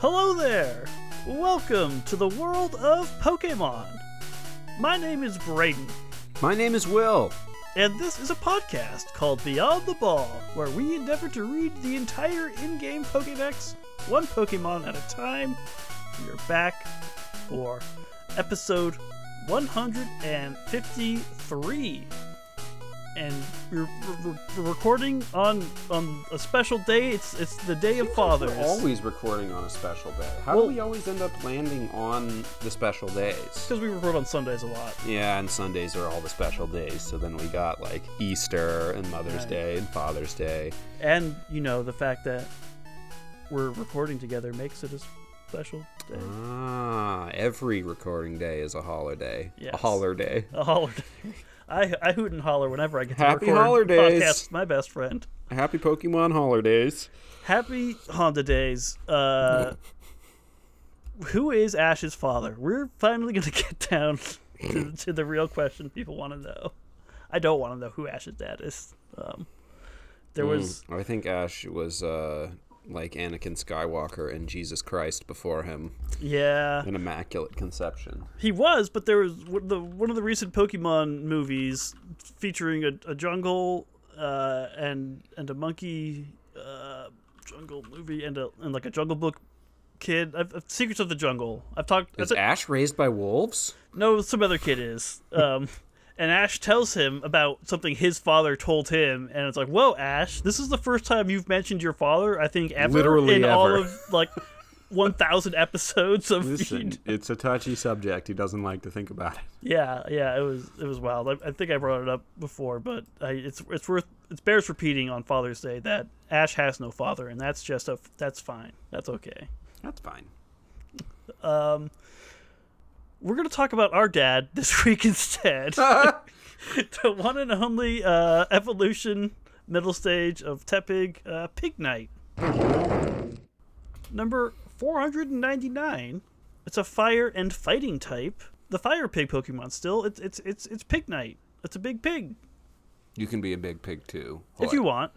Hello there! Welcome to the world of Pokemon. My name is Braden, My name is Will. and this is a podcast called Beyond the Ball, where we endeavor to read the entire in game Pokedex, one Pokemon at a time. We are back for episode 153. And we're, we're, we're recording on on a special day. It's it's the Day of Fathers. We're always recording on a special day. How Well- do we always end up landing on the special days? Because we record on Sundays a lot. Yeah, and Sundays are all the special days. So then we got like Easter and Mother's Right. Day and Father's Day. And, you know, the fact that we're recording together makes it a special day. Ah, every recording day is a holiday. Yes. A holler day. A holiday. I, I hoot and holler whenever I get to Happy record holidays. podcast with my best friend. Happy Pokemon holidays. Happy Honda Days. Uh, who is Ash's father? We're finally going to get down to, to the real question people want to know. I don't want to know who Ash's dad is. Um, there was Mm, I think Ash was uh, like Anakin Skywalker and Jesus Christ before him. yeah An immaculate conception. He was, but there was one of the one of the recent Pokemon movies featuring a, a jungle uh, and and a monkey uh, jungle movie and a and like a Jungle Book kid. I've, Secrets of the Jungle. I've talked. Is Ash raised by wolves? no, some other kid is. Um, and Ash tells him about something his father told him, and it's like, "Whoa, Ash! This is the first time you've mentioned your father. I think ever Literally in all of like." 1000 episodes of Listen, it's a touchy subject. He doesn't like to think about it. Yeah, yeah, it was it was wild. I, I think I brought it up before, but I, it's it's worth it bears repeating on Father's Day that Ash has no father, and that's just a that's fine. That's okay. That's fine. Um, we're gonna talk about our dad this week instead. the one and only uh, evolution middle stage of Tepig uh, Pignite. Number four hundred and ninety nine. It's a fire and fighting type. The fire pig Pokemon still. It's it's it's it's Pignite. It's a big pig. You can be a big pig too. if you want.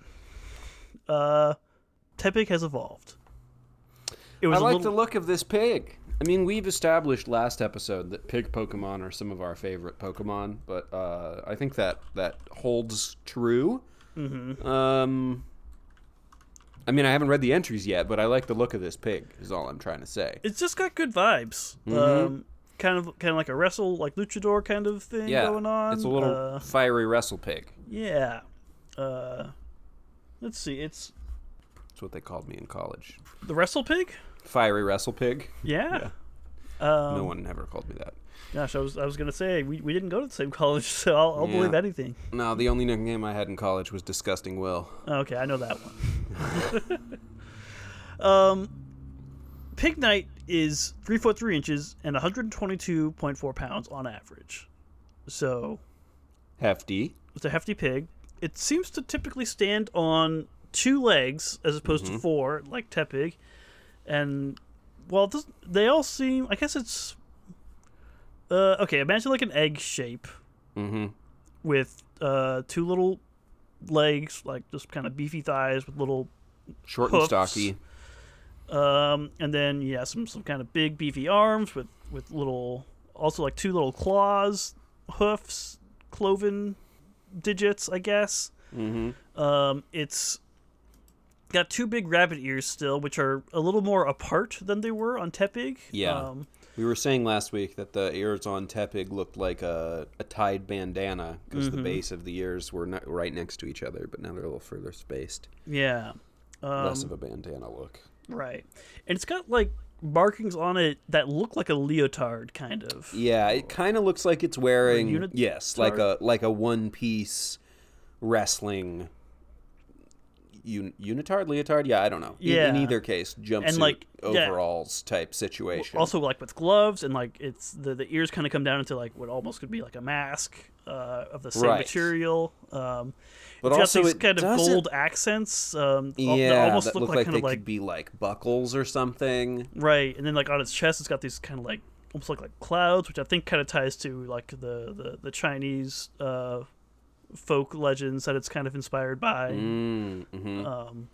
Uh, Tepig has evolved. It I was like little, the look of this pig. I mean, we've established last episode that pig Pokemon are some of our favorite Pokemon, but uh, I think that that holds true. Mm-hmm. Um, I mean, I haven't read the entries yet, but I like the look of this pig. Is all I'm trying to say. it's just got good vibes. Mm-hmm. Um, kind of kind of like a wrestle like luchador kind of thing Yeah, going on. it's a little Uh, fiery wrestle pig. yeah. Uh, let's see. It's That's what they called me in college. the wrestle pig. Fiery wrestle pig. Yeah. Um, no one ever called me that. Gosh, I was I was gonna say we, we didn't go to the same college, so I'll, I'll Yeah. believe anything. No, the only nickname I had in college was Disgusting Will. Okay, I know that one. um, Pignite is three foot three inches and 122.4 pounds on average. So Hefty. it's a hefty pig. It seems to typically stand on two legs as opposed to four, like Tepig. And well, this, they all seem. I guess it's. Uh, okay, imagine like an egg shape Mm-hmm. with uh, two little legs, like just kind of beefy thighs with little Short Hoofs. and stocky. Um, and then yeah, some some kind of big beefy arms with with little, also like two little claws, hoofs, cloven digits, I guess. Mm-hmm. Um, it's got two big rabbit ears still, which are a little more apart than they were on Tepig. Yeah. Um, We were saying last week that the ears on Tepig looked like a, a tied bandana because Mm-hmm. the base of the ears were not right next to each other, but now they're a little further spaced. yeah. Um, Less of a bandana look. right. And it's got like markings on it that look like a leotard, kind of. Yeah, it kind of looks like it's wearing yes, like a like a one piece wrestling un, unitard leotard. Yeah, I don't know. In- in, either case, jumpsuit like, yeah. overalls type situation. Also, like with gloves and like it's the the ears kind of come down into like what almost could be like a mask uh, of the same Right. material. Um, but it's also got these kind of gold accents. Um, Yeah, that almost that look look like, like kind they of like could be like buckles or something. right, and then like on its chest, it's got these kind of like almost like like clouds, which I think kind of ties to like the the the Chinese uh, folk legends that it's kind of inspired by. Mm, hmm Um,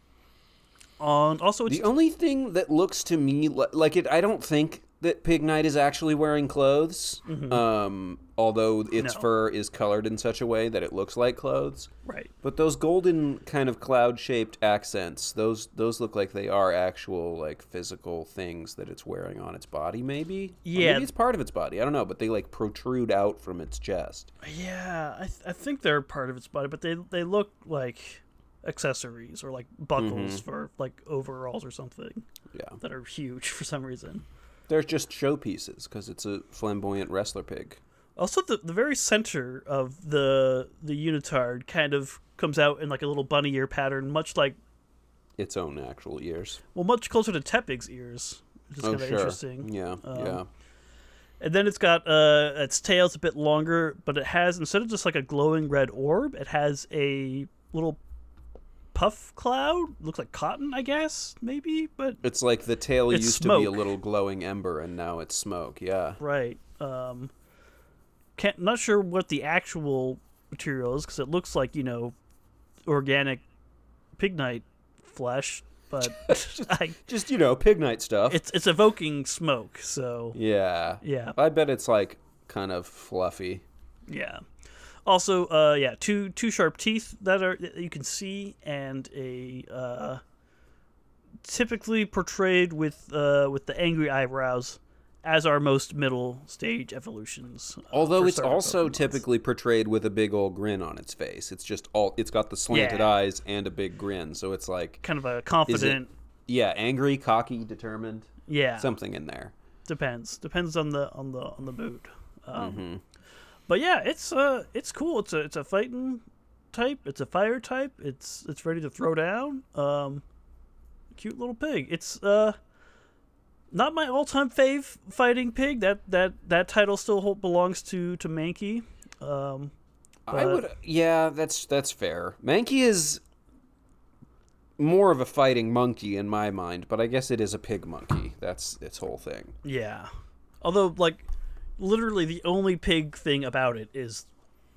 on. Also, it's The only thing that looks to me li- like it, I don't think that Pignite is actually wearing clothes. Um, although its Mm-hmm. No. fur is colored in such a way that it looks like clothes. right. But those golden kind of cloud-shaped accents, those those look like they are actual like physical things that it's wearing on its body. Maybe. Or Yeah. maybe it's part of its body. I don't know, but they like protrude out from its chest. Yeah, I, th- I think they're part of its body, but they they look like accessories or like buckles for like overalls or something Yeah, that are huge for some reason. they're just showpieces because it's a flamboyant wrestler pig. Also, the the very center of the the unitard kind of comes out in like a little bunny ear pattern, much like Its own actual ears. well, much closer to Tepig's ears, which is oh kind of sure. interesting. Yeah, Um, yeah. And then it's got uh its tail's a bit longer, but it has instead of just like a glowing red orb, it has a little puff cloud. Looks like cotton, I guess, maybe, but It's like the tail used to be a little glowing ember, and now it's smoke. Yeah. right. Um can't not sure what the actual material is cuz it looks like, you know, organic pignite flesh, but I, Just you know, Pignite stuff. it's it's evoking smoke, so yeah. yeah. I bet it's like kind of fluffy. Yeah. Also, uh, yeah, two two sharp teeth that are that you can see, and a uh, typically portrayed with uh, with the angry eyebrows, as are most middle stage evolutions. uh, Although it's also Pokemons. typically portrayed with a big old grin on its face. It's just all it's got the slanted Yeah. eyes and a big grin. So it's like kind of a confident. yeah, angry, cocky, determined, Yeah, something in there. depends depends on the on the on the mood. Um, hmm But yeah, it's uh it's cool. It's a it's a fighting type. It's a fire type. It's it's ready to throw down. Um, cute little pig. It's uh not my all time fave fighting pig. That that that title still belongs to to Mankey. Um, I would yeah, that's that's fair. Mankey is more of a fighting monkey in my mind, but I guess it is a pig monkey. That's its whole thing. yeah. Although like literally the only pig thing about it is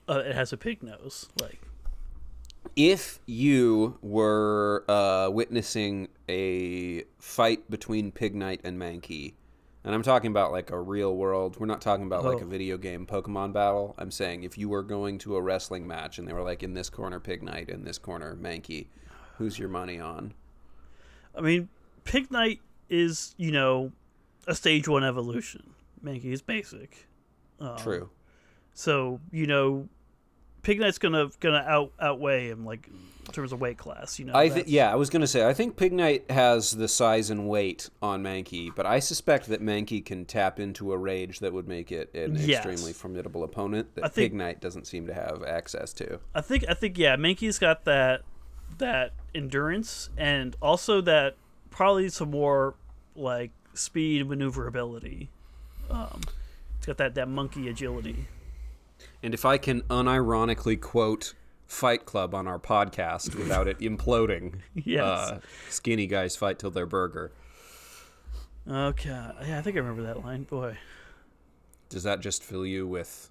uh, it has a pig nose. Like if you were uh, witnessing a fight between Pignite and Mankey, and I'm talking about like a real world, we're not talking about like Oh. a video game Pokemon battle. I'm saying if you were going to a wrestling match and they were like in this corner Pignite, in this corner Mankey, who's your money on? I mean, Pignite is you know a stage one evolution. Mankey is basic. Um, True. So you know, Pignite's gonna gonna out outweigh him like in terms of weight class. You know, I that's- yeah, I was gonna say I think Pignite has the size and weight on Mankey, but I suspect that Mankey can tap into a rage that would make it an Yes. extremely formidable opponent that I think- Pignite doesn't seem to have access to. I think I think yeah, Mankey's got that that endurance and also that probably some more like speed maneuverability. Um, it's got that that monkey agility. And if I can unironically quote Fight Club on our podcast without it imploding, Yes. uh, skinny guys fight till they're burger. Okay, yeah, I think I remember that line. Boy, Does that just fill you with?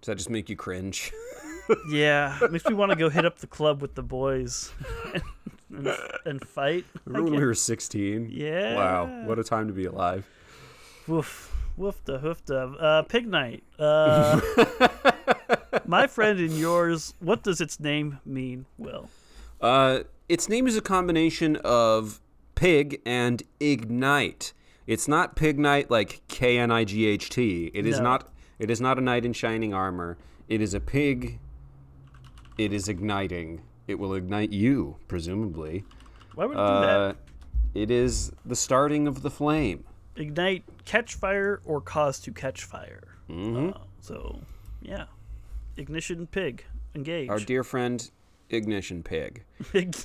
Does that just make you cringe? yeah, makes me want to go hit up the club with the boys and, and, and fight. Remember when we were 16? Yeah. Wow, what a time to be alive. Woof, woof the hoof da. Uh, Pignite. Uh, my friend and yours. What does its name mean? Will. Uh, its name is a combination of pig and ignite. It's not pig knight like K N I G H T. It is No. not. It is not a knight in shining armor. It is a pig. It is igniting. It will ignite you, presumably. Why would it do Uh, that? it is the starting of the flame. Ignite, catch fire, or cause to catch fire. Mhm. Uh, so, yeah. Ignition pig. Engage. Our dear friend, Ignition Pig. Pig.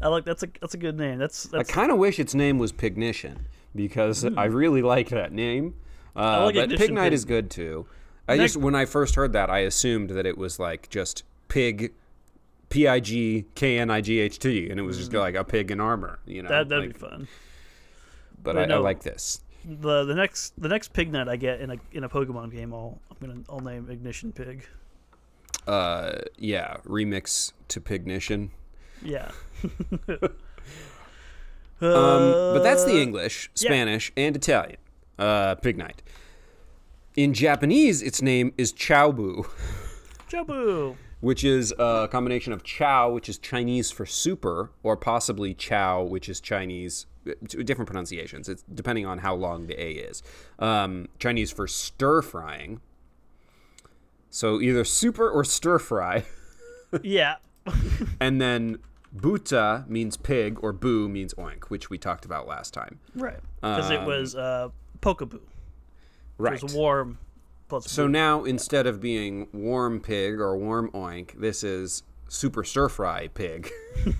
I like that's a that's a good name. That's I kind of wish its name was Pignition because I really like that name. Uh, Hmm. like but Ignition Pig is good too. I Next- just when I first heard that, I assumed that it was like just pig, P I G K N I G H T, and it was just like a pig in armor. You know, that that'd like- be fun. But Wait, I, I like this. The the next the next Pignite I get in a in a Pokemon game, I'll I'm gonna I'll name Ignition Pig. Uh, yeah, remix to Pignition. Yeah. Um, but that's the Uh, English, Spanish, and Italian. Uh, Pignite. In Japanese, its name is Chaoboo, Jabu. which is a combination of chow, which is Chinese for super, or possibly chow, which is Chinese. Different pronunciations. It's depending on how long the A is. Um, Chinese for stir frying. So either super or stir fry. Yeah. And then buta means pig, or bu means oink, which we talked about last time. Right. Because it was uh, Pokabu. Right. It was warm plus So now instead of being warm pig or warm oink, this is super stir fry pig.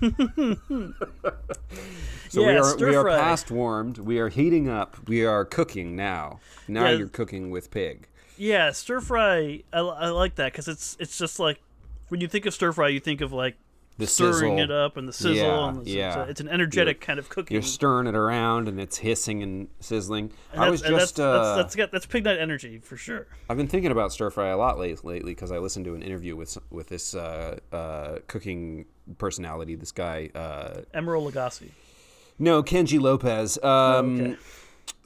so we are we are past warmed. We are heating up. We are cooking now. Now Yeah. you're cooking with pig. Yeah, stir fry. I, I like that because it's it's just like when you think of stir fry, you think of like The stirring sizzle. it up and the sizzle. Yeah, and the, yeah. It's, an energetic kind of cooking. You're stirring it around and it's hissing and sizzling. And I was just that's, uh, that's, that's got that's Pignite energy for sure. I've been thinking about stir fry a lot late, lately because I listened to an interview with with this uh, uh, cooking personality. This guy, uh, Emeril Lagasse. no, Kenji Lopez, um, okay.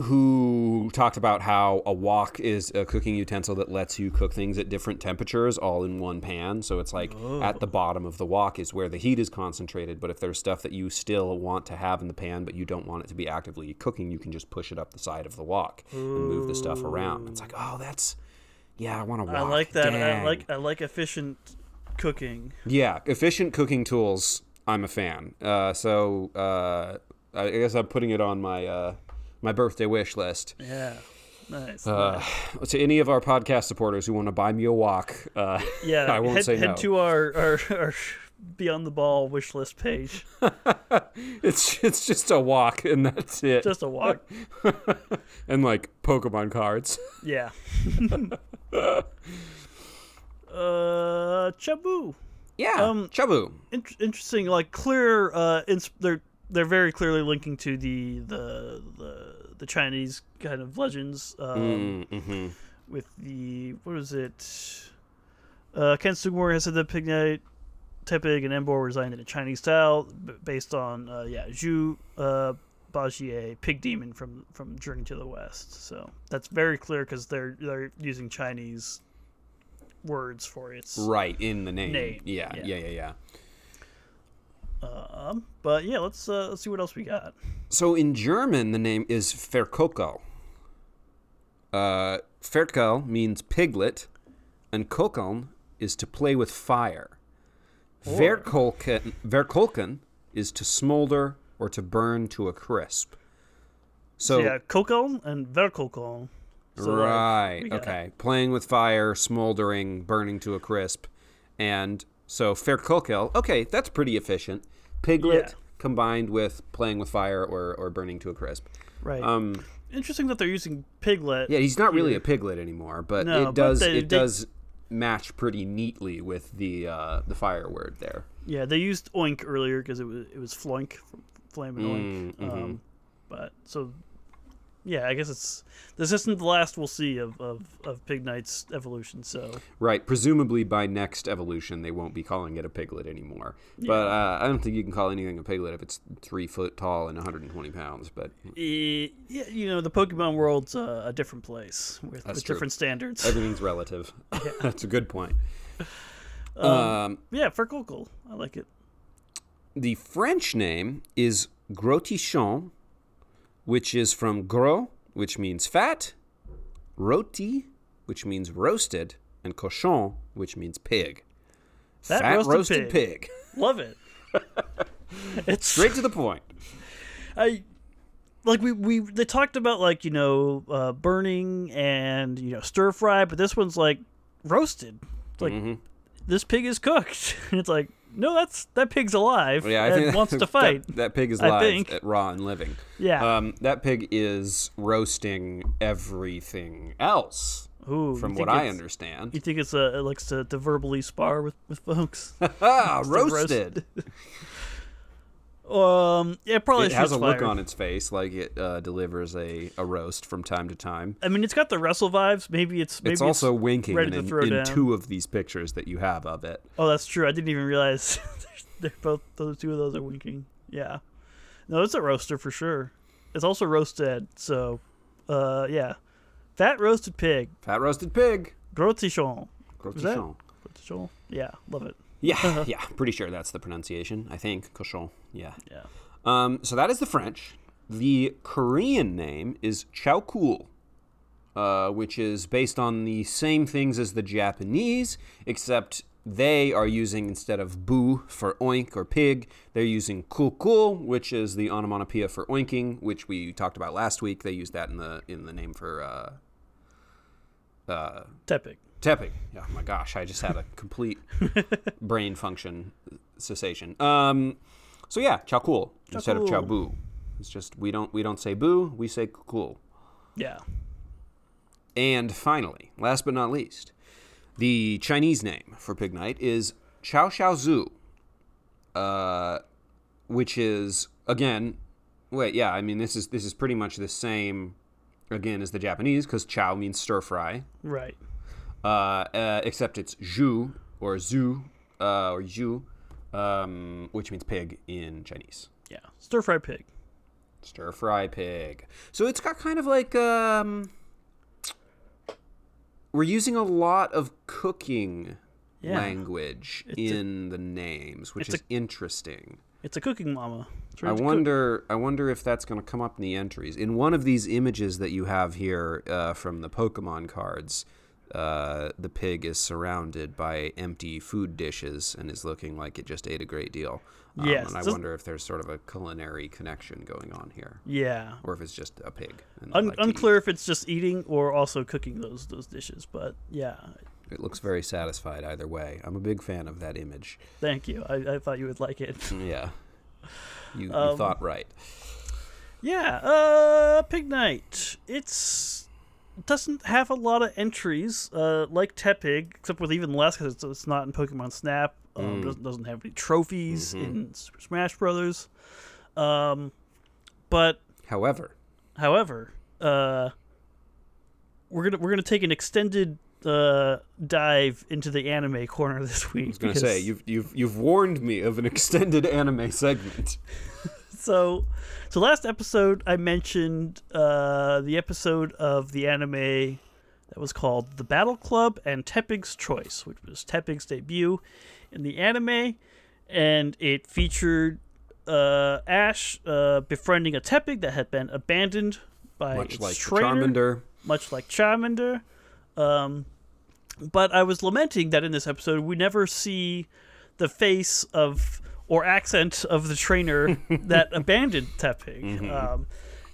Who talked about how a wok is a cooking utensil that lets you cook things at different temperatures all in one pan. So it's like at the bottom of the wok is where the heat is concentrated. But if there's stuff that you still want to have in the pan, but you don't want it to be actively cooking, you can just push it up the side of the wok and move the stuff around. It's like, oh, that's yeah, I want to wok. I like that. I like I like efficient cooking. Yeah, efficient cooking tools. I'm a fan. Uh, so uh, I guess I'm putting it on my uh, my birthday wish list. Yeah. Nice. Uh, nice. to any of our podcast supporters who want to buy me a walk, uh, Yeah. I won't head, say head no. to our, our our Beyond the Ball wish list page. it's it's just a walk and that's it, Just a walk. and like Pokemon cards. Yeah. uh, Chabu. Yeah, Um, Chabu. In- interesting, like clear. Uh, ins- they're they're very clearly linking to the the the, the Chinese kind of legends. Um, Mm-hmm. With the what is it? Uh, Ken Sugimori has said that Pignite, Tepig, and Emboar were designed in a Chinese style, based on uh, yeah Zhu uh, Bajie, Pig Demon from from Journey to the West. So that's very clear because they're they're using Chinese words for its Right in the name. Name, Yeah, yeah. yeah, yeah, yeah. Um, but yeah, let's uh, let's see what else we got. So in German, the name is Ferkokel. Uh, Ferkel means piglet, and Kokeln is to play with fire. Verkolken, Verkolken is to smolder or to burn to a crisp. So, yeah, Kokon and Verkokon. So, right, we got- okay, playing with fire, smoldering, burning to a crisp, and so Ferkokel. Okay, that's pretty efficient. Piglet Yeah. combined with playing with fire or, or burning to a crisp. Right. Um, Interesting that they're using Piglet. Yeah, he's not really a piglet anymore, but No, it but does they- it they- does match pretty neatly with the uh, the fire word there. Yeah, they used Oink earlier because it was it was Floink Flame and Mm, Oink. Um, but so yeah, I guess it's this isn't the last we'll see of, of, of Pignite's evolution. So Right. Presumably by next evolution they won't be calling it a piglet anymore. But uh, I don't think you can call anything a piglet if it's three foot tall and 120 pounds. But yeah, you know the Pokemon world's uh, a different place with, with different standards. everything's relative. Yeah. That's a good point. Um, yeah, Ferkokel, I like it. the French name is Grotichon, which is from gros, which means fat, roti, which means roasted, and cochon, which means pig. Fat fat roasted roasted, pig. pig. Love it. it's Straight to the point. I like we we they talked about like you know uh, burning and you know stir fry, but this one's like roasted. It's like Mm-hmm. this pig is cooked. It's like no, that's that pig's alive Yeah, I and think wants to fight. That, pig is I live, think. raw and living. Yeah. Um, that pig is roasting everything else, Ooh, from what I understand. You think it's a it likes to, to verbally spar with with folks? ah, to roast- roasted. Um, yeah, probably It has a shoots look on its face like it uh, delivers a, a roast from time to time. I mean, it's got the wrestle vibes. Maybe it's maybe it's also winking ready in, in two of these pictures that you have of it. Oh, that's true. I didn't even realize they're both those two of those are winking. Yeah, No, it's a roaster for sure. It's also roasted. So, uh, yeah, fat roasted pig. Fat roasted pig. Grotichon. Grotichon. Grotichon. Yeah, love it. Yeah, yeah. Pretty sure that's the pronunciation. I think cochon. Yeah. Yeah. Um, so that is the French. The Korean name is Chaokul, uh, which is based on the same things as the Japanese, except they are using instead of bu for oink or pig, they're using kulkul, which is the onomatopoeia for oinking, which we talked about last week. They use that in the in the name for uh, uh, Tepig. Tepig. Oh my gosh, I just had a complete brain function cessation. Um, so yeah, Chaokul instead of Chaokul. Boo. It's just we don't we don't say boo, we say cool. Yeah. And finally, last but not least, the Chinese name for Pignite is Chao Xiao Zhu, uh, which is again, wait, yeah, I mean this is this is pretty much the same again as the Japanese because Chao means stir fry, Right. Uh, uh, except it's Zhu or Zhu uh, or Zhu, um, which means pig in Chinese. Yeah. Stir fry pig. Stir fry pig. So it's got kind of like um we're using a lot of cooking Yeah. language It's a- in the names, which is interesting. It's a cooking mama. I to cook. wonder I wonder if that's going to come up in the entries. In one of these images that you have here uh, from the Pokemon cards, uh, the pig is surrounded by empty food dishes and is looking like it just ate a great deal. Um, Yes, and I wonder if there's sort of a culinary connection going on here Yeah. or if it's just a pig. Un- like unclear if it's just eating or also cooking those those dishes, but yeah. It looks very satisfied either way. I'm a big fan of that image. Thank you. I, I thought you would like it. Yeah, you, you Um, thought right. Yeah, uh, Pignite. It's doesn't have a lot of entries, uh, like Tepig, except with even less because it's, it's not in Pokemon Snap. Um, doesn't, doesn't have any trophies in Super Smash Brothers. Um, but However, however, uh, we're gonna we're gonna take an extended uh, dive into the anime corner this week. I was to say you've you've you've warned me of an extended anime segment. so so last episode I mentioned uh, the episode of the anime that was called The Battle Club and Tepig's Choice, which was Tepig's debut in the anime, and it featured uh, Ash uh, befriending a Tepig that had been abandoned by Much its like trainer, Charmander. much like Charmander. Um, but I was lamenting that in this episode we never see the face of or accent of the trainer that abandoned Tepig. Mm-hmm. Um,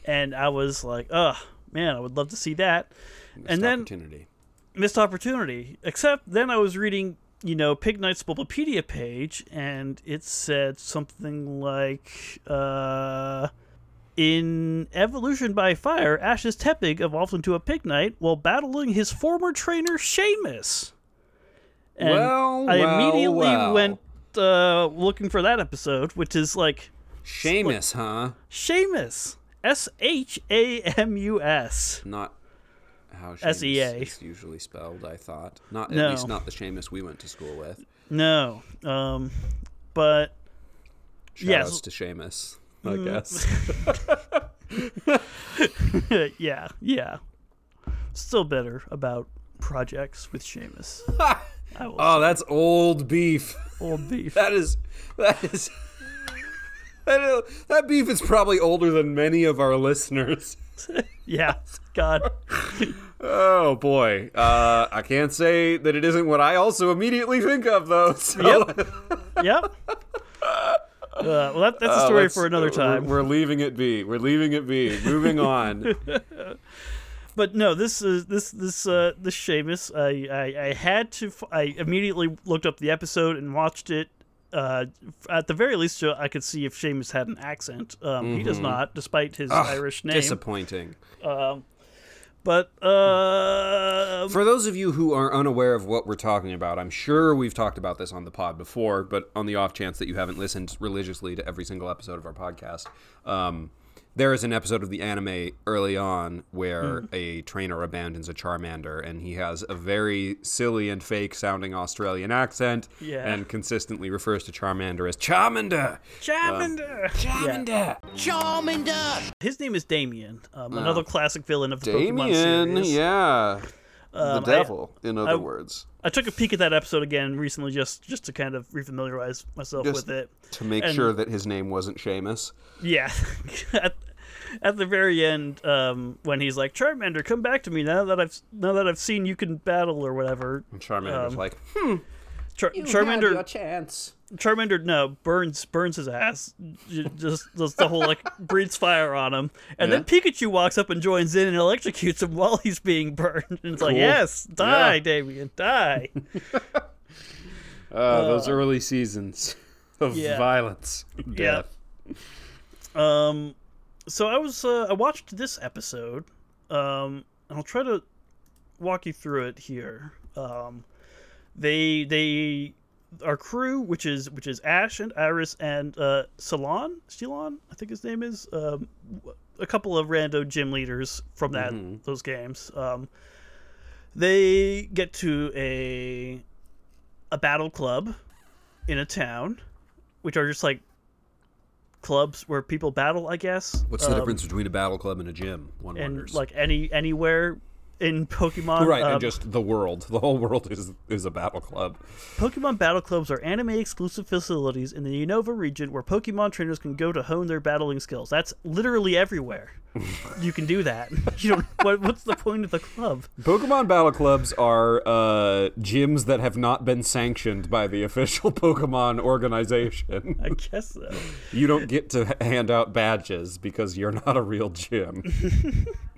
and I was like, oh man, I would love to see that. Missed and then opportunity. missed opportunity. Except then I was reading, you know, Pignite's Bulbapedia page, and it said something like, uh, in Evolution by Fire, Ash's Tepig evolved into a Pignite while battling his former trainer, Shamus. And Well, I well, immediately well. went uh, looking for that episode, which is like Shamus, huh? Shamus. S H A M U S. Not how SEA. Seamus is usually spelled. I thought not at No. least not the Seamus we went to school with. No. Um, but Shout Yes. outs to Seamus, I Mm. guess. yeah, yeah. Still bitter about projects with Seamus. Oh, that's old beef. old beef. That is that is that, is, that beef is probably older than many of our listeners. Yeah, God. Oh boy, uh, I can't say that it isn't what I also immediately think of though. So, Yep. Yep. Uh, well, that, that's a uh, story let's- for another we're- time. We're, leaving it be. We're leaving it be. Moving on. But no, this is this this uh this Shamus. I, I I had to. f- I immediately looked up the episode and watched it. Uh, at the very least, I could see if Shamus had an accent. Um, He does not, despite his Irish name. Disappointing. But uh, For those of you who are unaware of what we're talking about, I'm sure we've talked about this on the pod before, but on the off chance that you haven't listened religiously to every single episode of our podcast, um, there is an episode of the anime early on where Hmm. a trainer abandons a Charmander, and he has a very silly and fake sounding Australian accent, Yeah. and consistently refers to Charmander as Charmander. Charmander. Charmander. Charmander! His name is Damian, um, another classic villain of the Pokemon Damian, series. yeah. Um, the I- devil, in other I- words. I took a peek at that episode again recently, just just to kind of refamiliarize myself Just- with it. To make and- sure that his name wasn't Seamus. Yeah. at, at the very end, um, when he's like, "Charmander, come back to me now that I've now that I've seen you can battle or whatever." And Charmander's Um, like, Char- Charmander, a chance. Charmander, no, burns burns his ass. Just just the whole like breathes fire on him, and then Pikachu walks up and joins in and electrocutes him while he's being burned. And it's like, yes, die, Yeah. Damian, die. Uh, those early seasons of yeah. violence, and Yeah. death. Um, so I was uh, I watched this episode. Um, and I'll try to walk you through it here. Um, they they our crew, which is which is Ash and Iris and uh, Salon, Stilon, I think his name is. Um, a couple of rando gym leaders from that those games. Um, they get to a a battle club in a town, which are just like clubs where people battle, I guess. What's the Um, difference between a battle club and a gym? One And wonders. like any anywhere in Pokemon, right, um, and just the world. The whole world is is a battle club. Pokemon battle clubs are anime exclusive facilities in the Unova region where Pokemon trainers can go to hone their battling skills. That's literally everywhere. you can do that. You don't. What, what's the point of the club? Pokemon battle clubs are uh, gyms that have not been sanctioned by the official Pokemon organization. I guess so. you don't get to hand out badges because you're not a real gym.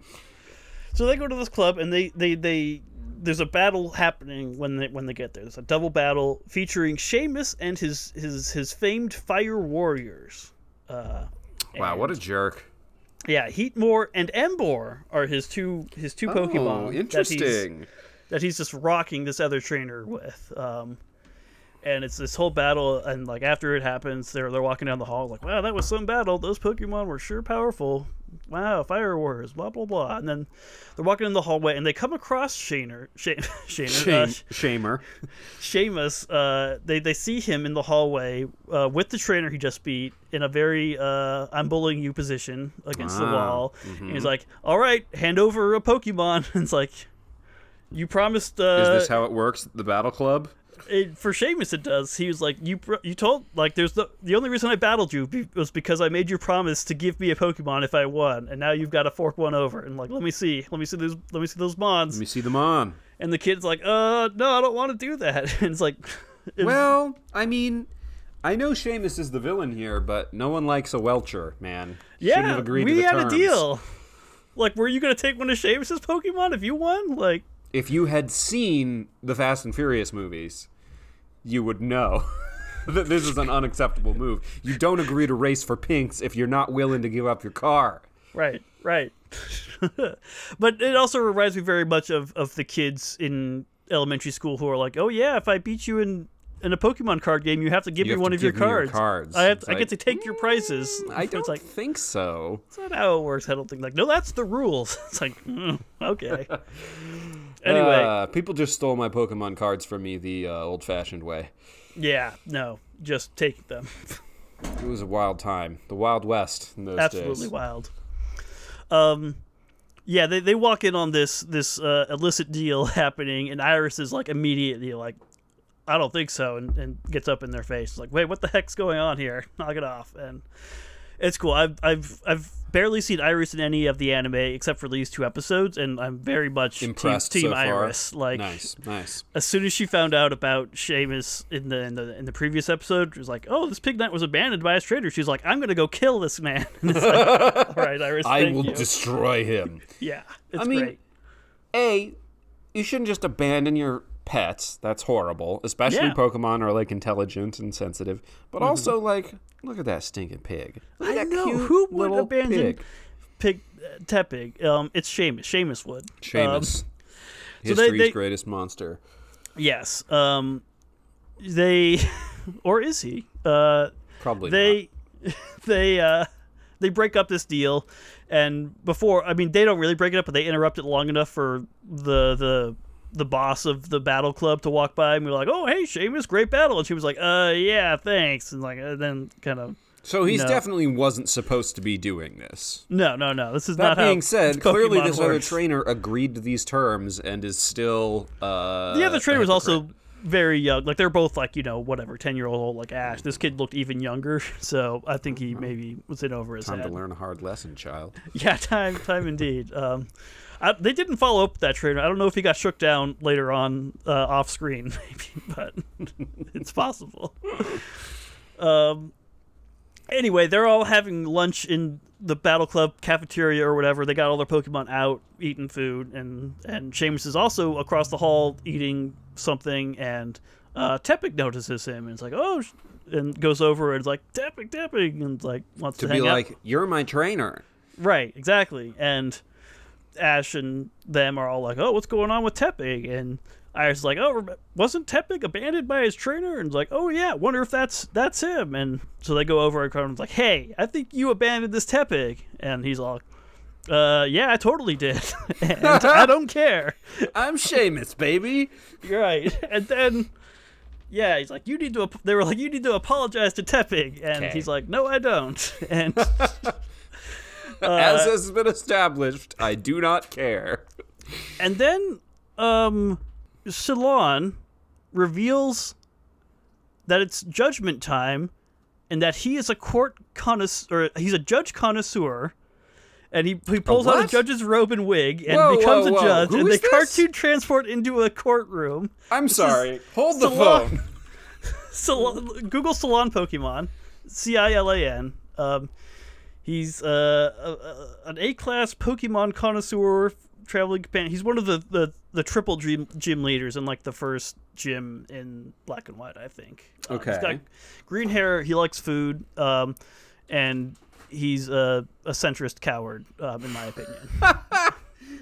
So they go to this club and they they they there's a battle happening when they when they get there. There's a double battle featuring Shamus and his his his famed fire warriors. Uh, wow, what a jerk! yeah, Heatmor and Emboar are his two his two Pokemon. Oh, that he's- that he's just rocking this other trainer with. Um, and it's this whole battle, and like after it happens, they're they're walking down the hall, like, wow, that was some battle. Those Pokemon were sure powerful. Wow, fire wars, blah blah blah. And then they're walking in the hallway, and they come across Shaner, Sha- Shaner, uh, shamer. Shamus, uh, they they see him in the hallway uh, with the trainer he just beat in a very uh, I'm bullying you position against the Ah, wall. And he's like, "All right, hand over a Pokemon." And it's like, "You promised." Uh, Is this how it works? The battle club? It, for Shamus, it does. He was like, "You you told like there's the the only reason I battled you be- was because I made you promise to give me a Pokemon if I won, and now you've got to fork one over." And like, let me see, let me see those, let me see those bonds. Let me see them on. And the kid's like, "Uh, no, I don't want to do that." And it's like, it's- Well, I mean, I know Shamus is the villain here, but no one likes a Welcher, man. Yeah, have agreed we had terms. a deal. Like, were you gonna take one of Shamus's Pokemon if you won? Like, If you had seen the Fast and Furious movies, you would know that this is an unacceptable move. You don't agree to race for pinks if you're not willing to give up your car. right, right. but it also reminds me very much of of the kids in elementary school who are like, "Oh yeah, if I beat you in in a Pokemon card game, you have to give You me one of your me your cards. cards." I have, I get to take your prizes." I It's don't like think so. that's not how it works. I don't think like, no, that's the rules. It's like, mm, okay. Anyway, Uh, people just stole my Pokemon cards from me the uh, old-fashioned way. yeah, no, just take them. It was a wild time, the Wild West in those absolutely days. wild. Um, yeah, they, they walk in on this this uh, illicit deal happening, and Iris is like immediately like, I don't think so, and, and gets up in their face like, wait, what the heck's going on here? Knock it off, and it's cool. I've I've I've barely seen Iris in any of the anime except for these two episodes, and I'm very much team- Impressed team, so far. Iris. Like nice, nice. as soon as she found out about Shamus in the in the in the previous episode, she was like, "Oh, this pig knight was abandoned by his trader." She's like, "I'm gonna go kill this man." And it's like, All right, Iris, I will you. destroy him. yeah, it's I mean, great. A, you shouldn't just abandon your pets. That's horrible. Especially Yeah. Mm-hmm. Pokemon are like intelligent and sensitive. But also like, look at that stinking pig. Look at I that know cute who would little abandon pig. pig, uh, Tepig. Um, it's Shamus. Shamus would. Um, Shamus. so they- History's they- greatest monster. yes. Um, they, or is he? Uh, Probably they, they, uh, they break up this deal, and before I mean they don't really break it up, but they interrupt it long enough for the the the boss of the battle club to walk by and we're like, "Oh, hey, Shamus, great battle," and she was like, "Uh, yeah, thanks," and like uh, then kind of. So he No. definitely wasn't supposed to be doing this. No, no, no. This is That not how being said, clearly this other trainer agreed to these terms and is still. Uh, The other trainer was also very young. Like they're both like you know whatever ten year old like Ash. This kid looked even younger, so I think he maybe was in over his time head. to learn a hard lesson, child. Yeah, time, time indeed. Um, I, they didn't follow up that trainer. I don't know if he got shook down later on uh, off screen, maybe, but it's possible. Um, anyway, they're all having lunch in the Battle Club cafeteria or whatever. They got all their Pokemon out eating food, and and Seamus is also across the hall eating something, and uh, Tepig notices him and it's like, oh, and goes over and is like, Tepig, Tepig, and like wants to, To be out. like, you're my trainer. Right, exactly. And Ash and them are all like, "Oh, what's going on with Tepig?" And Ash is like, "Oh, wasn't Tepig abandoned by his trainer?" And like, "Oh yeah, wonder if that's that's him." And so they go over and Carmen's like, "Hey, I think you abandoned this Tepig." And he's all, "Uh, yeah, I totally did, and I don't care." I'm Shamus, baby. You're right. And then, yeah, he's like, "You need to." ap-" They were like, "You need to apologize to Tepig," and Okay. he's like, "No, I don't." And As has been established, I do not care. And then um Ceylon reveals that it's judgment time and that he is a court connoisseur he's a judge connoisseur and he, he pulls out a judge's robe and wig and Whoa, becomes whoa, whoa. a judge Who and they this? cartoon transport into a courtroom. I'm sorry. Hold the phone. Salon, Google Salon Pokemon, C I L A N. Um, he's uh, a, a, an A class Pokemon connoisseur, traveling companion. He's one of the, the, the triple gym, gym leaders in like the first gym in Black and White, I think. Um, He's got Okay. green hair. He likes food, um, and he's a, a centrist coward, um, in my opinion.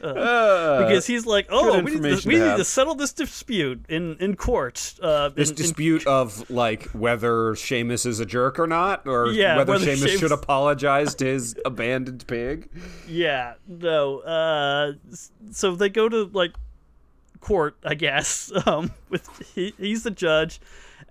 Uh, because he's like, oh, we, need to, we to need to settle this dispute in in court. Uh, this in- in dispute of like whether Shamus is a jerk or not, or Yeah, whether, whether Shamus Shamus- should apologize to his abandoned pig. Yeah, no. Uh, so they go to like court, I guess. Um, with he, he's the judge.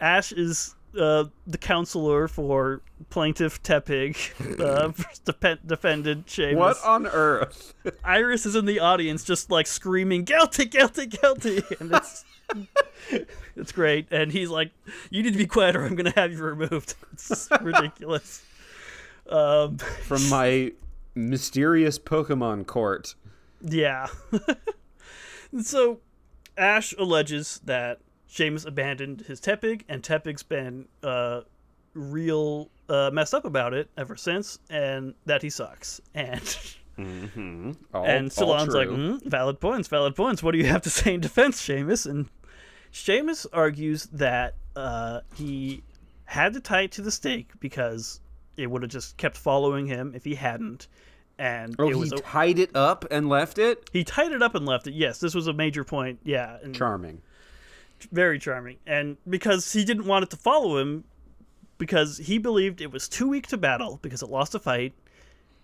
Ash is uh the counselor for plaintiff Tepig, uh, dep- defended Shamus. What on earth? Iris is in the audience, just like screaming, "Guilty, guilty, guilty!" And it's it's great. And he's like, "You need to be quiet, or I'm gonna have you removed." It's ridiculous. Um, From my mysterious Pokemon court. Yeah. So Ash alleges that Shamus abandoned his Tepig, and Tepig's been uh, real uh, messed up about it ever since, and that he sucks. And All, and all Salon's like. "Hmm, valid points, valid points. What do you have to say in defense, Shamus? And Shamus argues that uh, he had to tie it to the stake because it would have just kept following him if he hadn't. And Oh, it he was a- tied it up and left it? he tied it up and left it. Yes, this was a major point. Yeah, and Charming. Very charming. And because he didn't want it to follow him, because he believed it was too weak to battle because it lost a fight,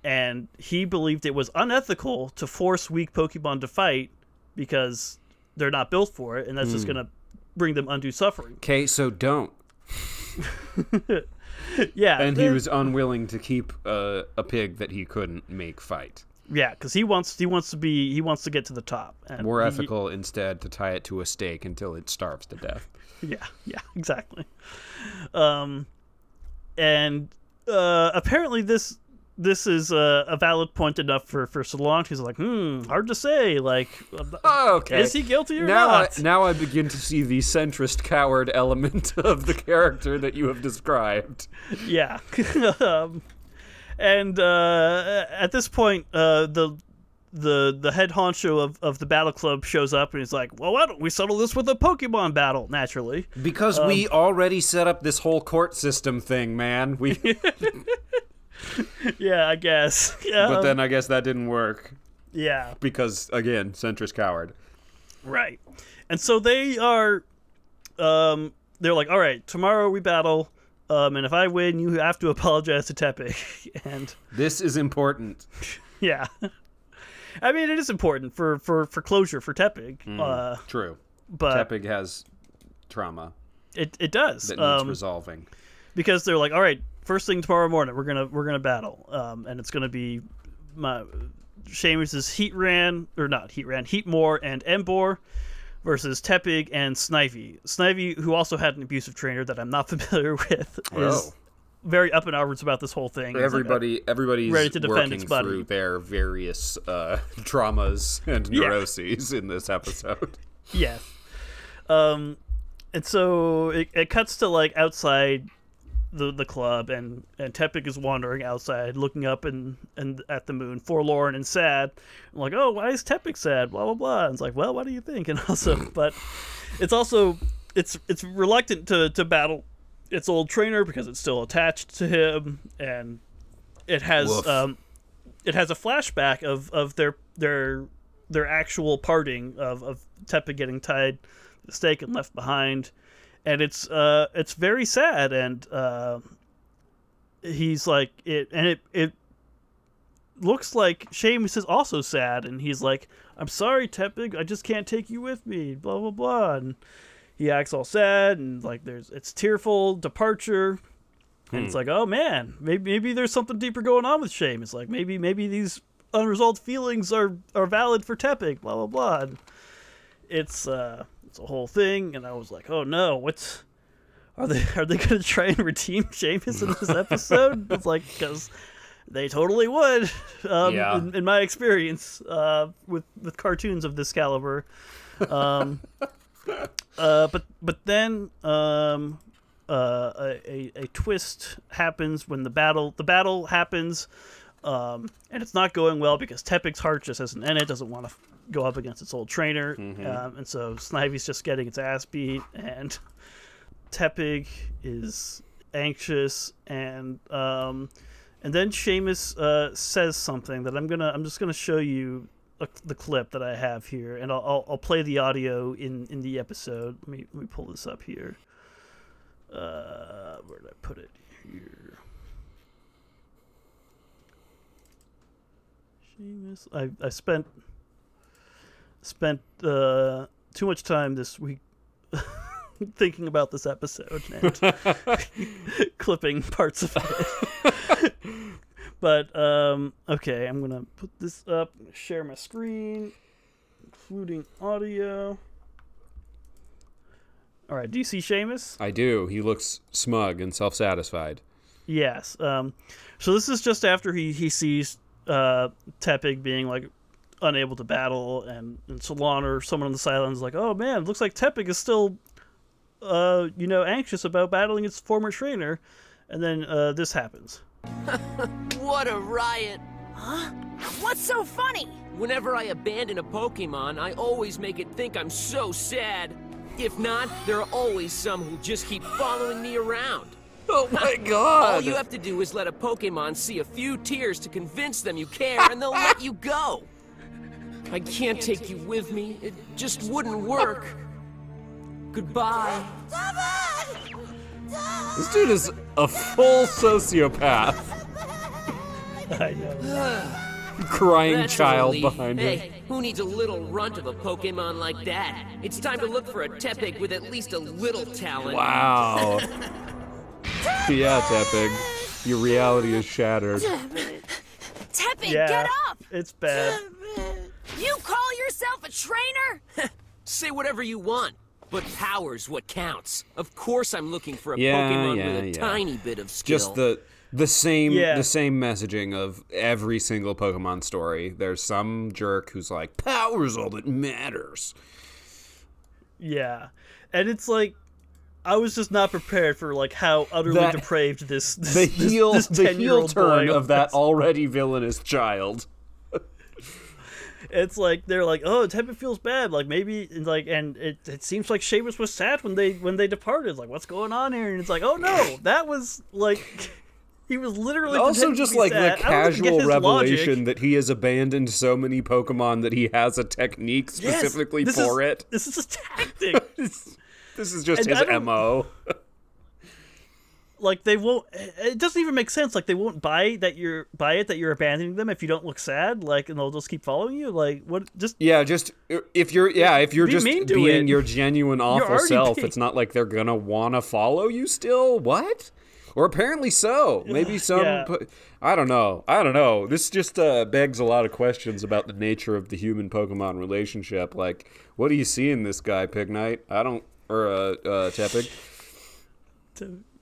and he believed it was unethical to force weak Pokemon to fight because they're not built for it, and that's just Hmm. gonna bring them undue suffering. Okay, so don't. Yeah, And he was unwilling to keep uh, a pig that he couldn't make fight. Yeah, because he wants he wants to be he wants to get to the top. And More he- ethical instead to tie it to a stake until it starves to death. Yeah, yeah, exactly. Um, and uh, apparently this this is uh, a valid point enough for for Solange. He's like, hmm, hard to say. Like, okay. is he guilty or now not? I, now I begin to see the centrist coward element of the character that you have described. yeah. um, and uh, at this point, uh, the the the head honcho of, of the battle club shows up and he's like, well, why don't we settle this with a Pokemon battle? Naturally. Because we already set up this whole court system thing, man. We Yeah, I guess. Yeah. but then I guess that didn't work yeah. because again, centrist coward. Right. And so they are um they're like, "All right, tomorrow we battle Um, and if I win, you have to apologize to Tepig. and This is important. yeah, I mean it is important for for for closure for Tepig. Mm. Uh, True. but Tepig has trauma it it does that needs um, resolving. because they're like, all right, first thing tomorrow morning, we're gonna we're gonna battle, um, and it's gonna be my Seamus's Heat Ran or not Heat Ran, Heat Moor and Embor versus Tepig and Snivy. Snivy, who also had an abusive trainer that I'm not familiar with, is Oh. very up in arms about this whole thing. He's like, Everybody, everybody's ready to defend working its buddy. through their various uh, traumas and Yeah. neuroses in this episode. Yeah. Um, and so it, it cuts to like outside the the club, and and Tepig is wandering outside, looking up and and at the moon, forlorn and sad. I'm like, oh, why is Tepig sad? Blah blah blah. And it's like, well, what do you think? And also, but it's also it's it's reluctant to to battle its old trainer because it's still attached to him, and it has Woof. um, it has a flashback of of their their their actual parting of of Tepig getting tied to the stake and left behind, and it's uh it's very sad and uh he's like it and it it looks like Shamus is also sad and he's like I'm sorry Tepig I just can't take you with me blah blah blah and he acts all sad and like there's it's tearful departure and it's like oh man maybe maybe there's something deeper going on with Shame it's like maybe maybe these unresolved feelings are are valid for Tepig blah blah blah and it's uh a whole thing and I was like oh no what's are they are they gonna try and redeem Shamus in this episode it's like because they totally would um, Yeah. in, in my experience uh, with with cartoons of this caliber um, uh, but but then um, uh, a, a, a twist happens when the battle the battle happens um, and it's not going well because Tepig's heart just isn't in it doesn't want to go up against its old trainer um, and so Snivy's just getting its ass beat and Tepig is anxious and um, and then Shamus uh, says something that I'm gonna I'm just gonna show you a, the clip that I have here and I'll, I'll I'll play the audio in in the episode. Let me let me pull this up here. Uh, where did I put it? Here. Shamus, I I spent spent uh, too much time this week thinking about this episode and clipping parts of it. but um, okay, I'm gonna put this up, share my screen, including audio. All right, do you see Shamus? I do. He looks smug and self-satisfied. Yes. Um, so this is just after he he sees uh, Tepig being like unable to battle, and and Solana or someone on the sidelines is like, "Oh man, looks like Tepig is still, uh, you know, anxious about battling its former trainer," and then uh, this happens. What a riot! Huh? What's so funny? Whenever I abandon a Pokemon, I always make it think I'm so sad. If not, there are always some who just keep following me around. Oh my god! All you have to do is let a Pokemon see a few tears to convince them you care, and they'll let you go. I can't take you with me. It just wouldn't work. Goodbye. This dude is a full sociopath. I know. Crying That's child relief. behind hey, him. who needs a little runt of a Pokemon like that? It's time to look for a Tepig with at least a little talent. Wow. yeah, Tepig. Your reality is shattered. Tepig, Yeah, get up! it's bad. You call yourself a trainer? Say whatever you want, but power's what counts. Of course, I'm looking for a Yeah, Pokemon yeah, with a yeah. tiny bit of skill. Just the the same Yeah. the same messaging of every single Pokemon story. There's some jerk who's like, "Power's all that matters." Yeah, and it's like I was just not prepared for like how utterly That- depraved this this The this- heel this, the heel turn of that already villainous child. It's like they're like, oh, Tepig feels bad. Like maybe and like, and it, it seems like Shamus was sad when they when they departed. Like, what's going on here? And it's like, oh no, that was like. He was literally Also, just like sad. the I don't even get casual revelation logic. that he has abandoned so many Pokemon that he has a technique specifically this for is- it. This is a tactic. This is just And his mo. like they won't. It doesn't even make sense. Like they won't buy that you're buy it that you're abandoning them if you don't look sad. Like, and they'll just keep following you. Like, what? Just Yeah, just if you're yeah, if you're Be just being it. your genuine awful self, being- it's not like they're gonna wanna follow you still. What? Or apparently so. Maybe some. Yeah. I don't know. I don't know. This just uh, begs a lot of questions about the nature of the human Pokemon relationship. Like, what do you see in this guy, Pignite? I don't. Or uh, uh, Tepig.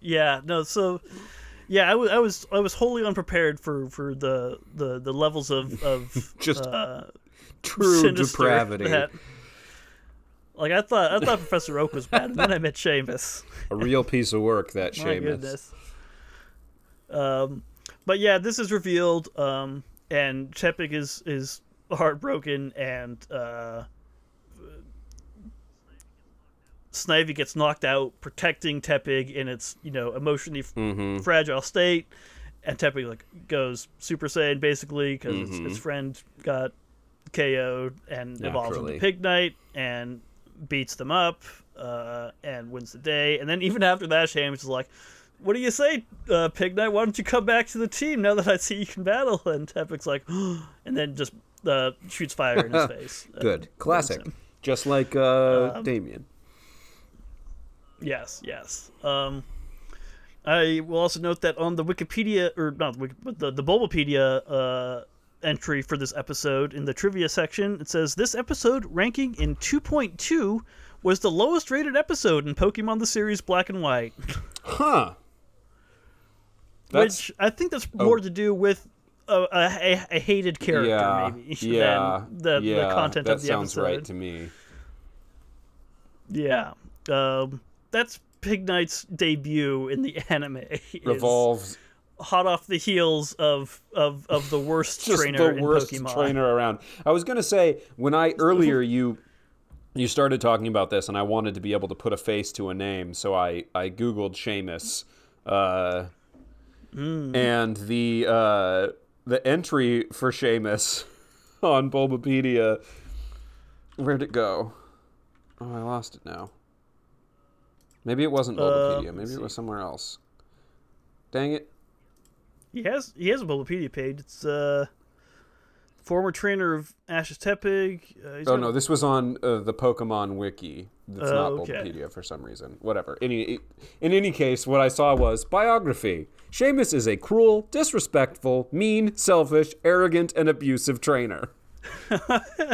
Yeah, no. So, yeah, I was I was I was wholly unprepared for for the the the levels of of Just uh, True depravity. that- like I thought, I thought Professor Oak was bad, and then I met Shamus. A real piece of work, that My Shamus. goodness. Um, but yeah, this is revealed, um, and Tepig is is heartbroken, and uh, Snivy gets knocked out, protecting Tepig in its you know emotionally Mm-hmm. fragile state, and Tepig like goes Super Saiyan basically because Mm-hmm. his friend got KO'd and evolves into Pignite and beats them up uh, and wins the day. And then even after that, Shamus is like, "What do you say, uh, Pignite? Why don't you come back to the team now that I see you can battle?" And Tepig's like, and then just uh, shoots fire in his face. Uh, Good. Classic. Just like uh, Um, Damian. Yes, yes. Um, I will also note that on the Wikipedia, or not the but the, the Bulbapedia uh, entry for this episode, in the trivia section, it says this episode ranking in 2.2 was the lowest rated episode in Pokemon the series Black and White, Huh. That's which I think that's more to do with a, a, a- hated character, yeah, maybe, yeah, than the, yeah, the content that of the sounds right to me. Yeah. Um, that's Pignite's debut in the anime. Revolves hot off the heels of of, of the worst trainer the in worst Pokemon. trainer around. I was gonna say when I earlier you you started talking about this, and I wanted to be able to put a face to a name, so I I googled Shamus, uh, Hmm. and the uh, the entry for Shamus on Bulbapedia. Where'd it go? Oh, I lost it now. Maybe it wasn't Bulbapedia. Maybe it was somewhere else. Dang it. He has he has a Bulbapedia page. It's uh former trainer of Ash's Tepig. Uh, Oh no, this was on uh, the Pokemon wiki. It's not Oh, okay. Bulbapedia for some reason. Whatever. Any, in any case, what I saw was biography. Shamus is a cruel, disrespectful, mean, selfish, arrogant, and abusive trainer.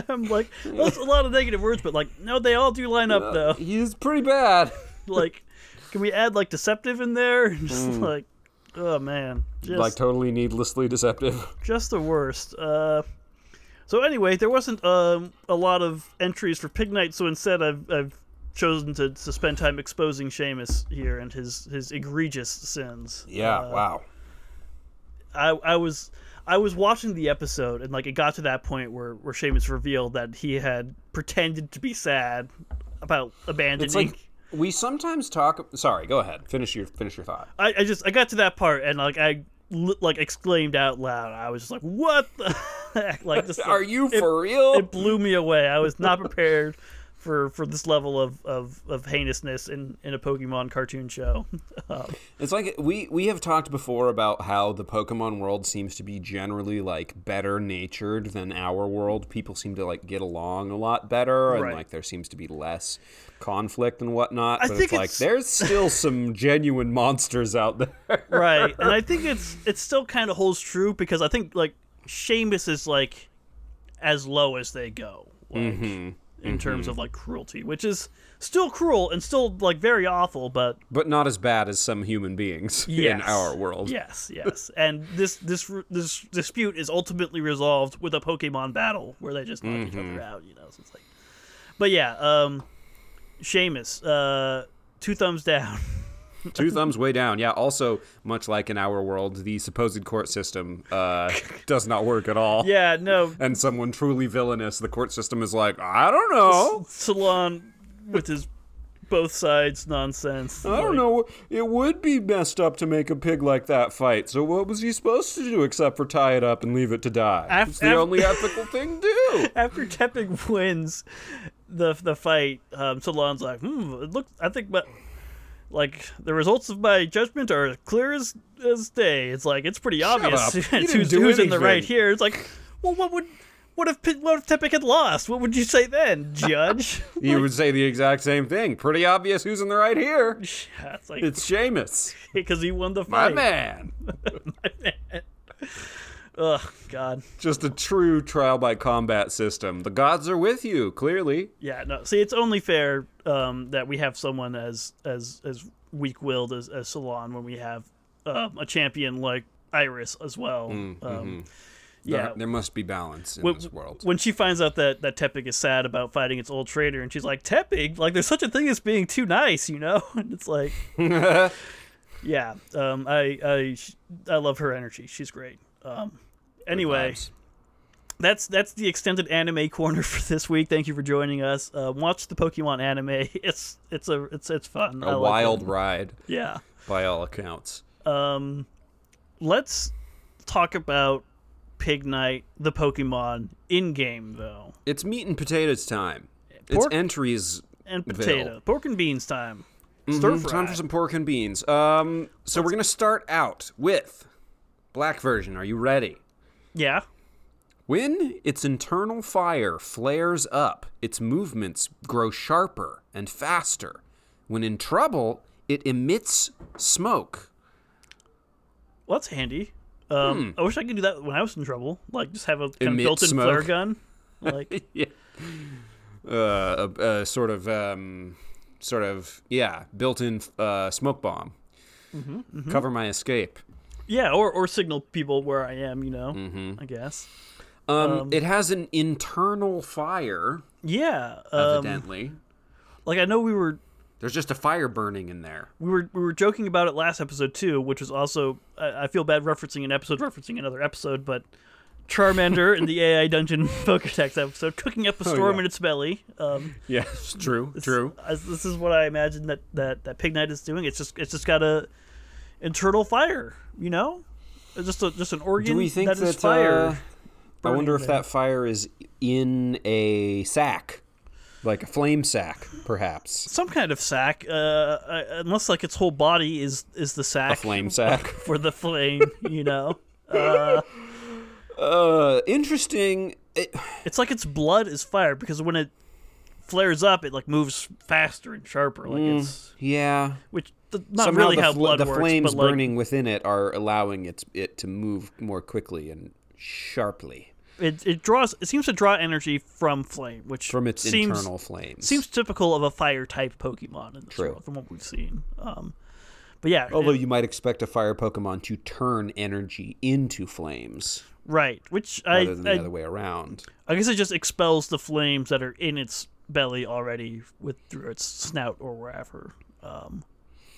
I'm like that's a lot of negative words, but like no, they all do line up though. He's pretty bad. like, can we add like deceptive in there? Just like, oh man, just like totally needlessly deceptive. just the worst. Uh, so anyway, there wasn't um, a lot of entries for Pignite, so instead I've, I've chosen to, to spend time exposing Shamus here and his, his egregious sins. Yeah. Uh, wow. I, I was I was watching the episode and like it got to that point where where Shamus revealed that he had pretended to be sad about abandoning. It's like we sometimes talk. Sorry. Go ahead. Finish your finish your thought. I, I just I got to that part and like I like exclaimed out loud. I was just like, "What the heck?" Like, just, Are like, you it- for real? It blew me away. I was not prepared for for this level of of, of heinousness in in a Pokemon cartoon show. Um, It's like we we have talked before about how the Pokemon world seems to be generally like better natured than our world. People seem to like get along a lot better, and Right. like there seems to be less conflict and whatnot. I but think it's like it's- there's still some genuine monsters out there. right, and I think it's it still kind of holds true because I think like Shamus is like as low as they go, like Mm-hmm. In terms of like cruelty, which is still cruel and still like very awful, but but not as bad as some human beings in our world. Yes, yes. and this this this dispute is ultimately resolved with a Pokemon battle where they just knock each Mm-hmm. other out. You know, so it's like. But yeah, um, Shamus, uh, two thumbs down. Two thumbs way down. Yeah. Also, much like in our world, the supposed court system uh, does not work at all. Yeah, no, And someone truly villainous, the court system is like, I don't know. Salon with his both sides nonsense. I don't know. It would be messed up to make a pig like that fight. So what was he supposed to do except for tie it up and leave it to die? Af- it's the only ethical thing to do. After Tepig wins the the fight, um, Salon's like, hmm, it looks. I think, but like the results of my judgment are clear as as day. It's like it's pretty obvious it's who's, who's in the right here. It's like, well, what would what if what if Tepig had lost? What would you say then, Judge? You would say the exact same thing. Pretty obvious who's in the right here. yeah, it's like It's Shamus, because he won the fight. my fight. man. Ugh, God. Just a true trial by combat system. The gods are with you, clearly. Yeah, no. See, it's only fair um, that we have someone as as as weak-willed as as Salon when we have um, a champion like Iris as well. Um, yeah. There, there must be balance in when, this world. when she finds out that that Tepig is sad about fighting its old traitor, and she's like, "Tepig, like there's such a thing as being too nice, you know?" And it's like, yeah, um, I I I love her energy. She's great. Um, anyway, that's that's the extended anime corner for this week. Thank you for joining us. Uh, watch the Pokemon anime. It's it's a it's it's fun. A wild ride, Yeah. by all accounts. Um, let's talk about Pignite, the Pokemon in game though, It's meat and potatoes time. It's Pork- entries. and potato, pork and beans time. Mhm, fry. Time for some pork and beans. Um, so we're gonna start out with black version. Are you ready? Yeah. When its internal fire flares up, its movements grow sharper and faster. When in trouble, it emits smoke. Well, that's handy. Um, I wish I could do that when I was in trouble. Like, just have a kind of Hmm. Built-in smoke. flare gun. Like, yeah. Uh, a, a sort of, um, sort of, yeah, built-in uh, smoke bomb. Mm-hmm, Cover my escape. Yeah, or or signal people where I am. You know, Mm-hmm. I guess. Um, it has an internal fire, Yeah. Um, evidently. like I know we were There's just a fire burning in there. we were we were joking about it last episode too, which was also I, I feel bad referencing an episode referencing another episode, but Charmander in the AI Dungeon Pokedex episode, cooking up a storm Oh, yeah. in its belly. Um, Yes, true, true. as- this is what I imagine that that that Pignite is doing. It's just it's just got a internal fire, you know, just a just an organ Do we think that is that? fire. uh, I wonder if there. that fire is in a sack, like a flame sack, perhaps. Some kind of sack, uh, uh, unless like its whole body is is the sack A flame sack. for the flame, you know. Uh, Uh, interesting. It, It's like its blood is fire because when it flares up, it like moves faster and sharper. Like it's yeah. which th- not Somehow really the, how blood the works, flames like burning within it are allowing it it to move more quickly and sharply it it draws it seems to draw energy from flame, which from its seems internal flames. seems typical of a fire type Pokemon in this True. world from what we've seen. Um, but yeah, Although it- you might expect a fire Pokemon to turn energy into flames right, which I rather than the I, other way around. I guess it just expels the flames that are in its belly already with through its snout or wherever, um,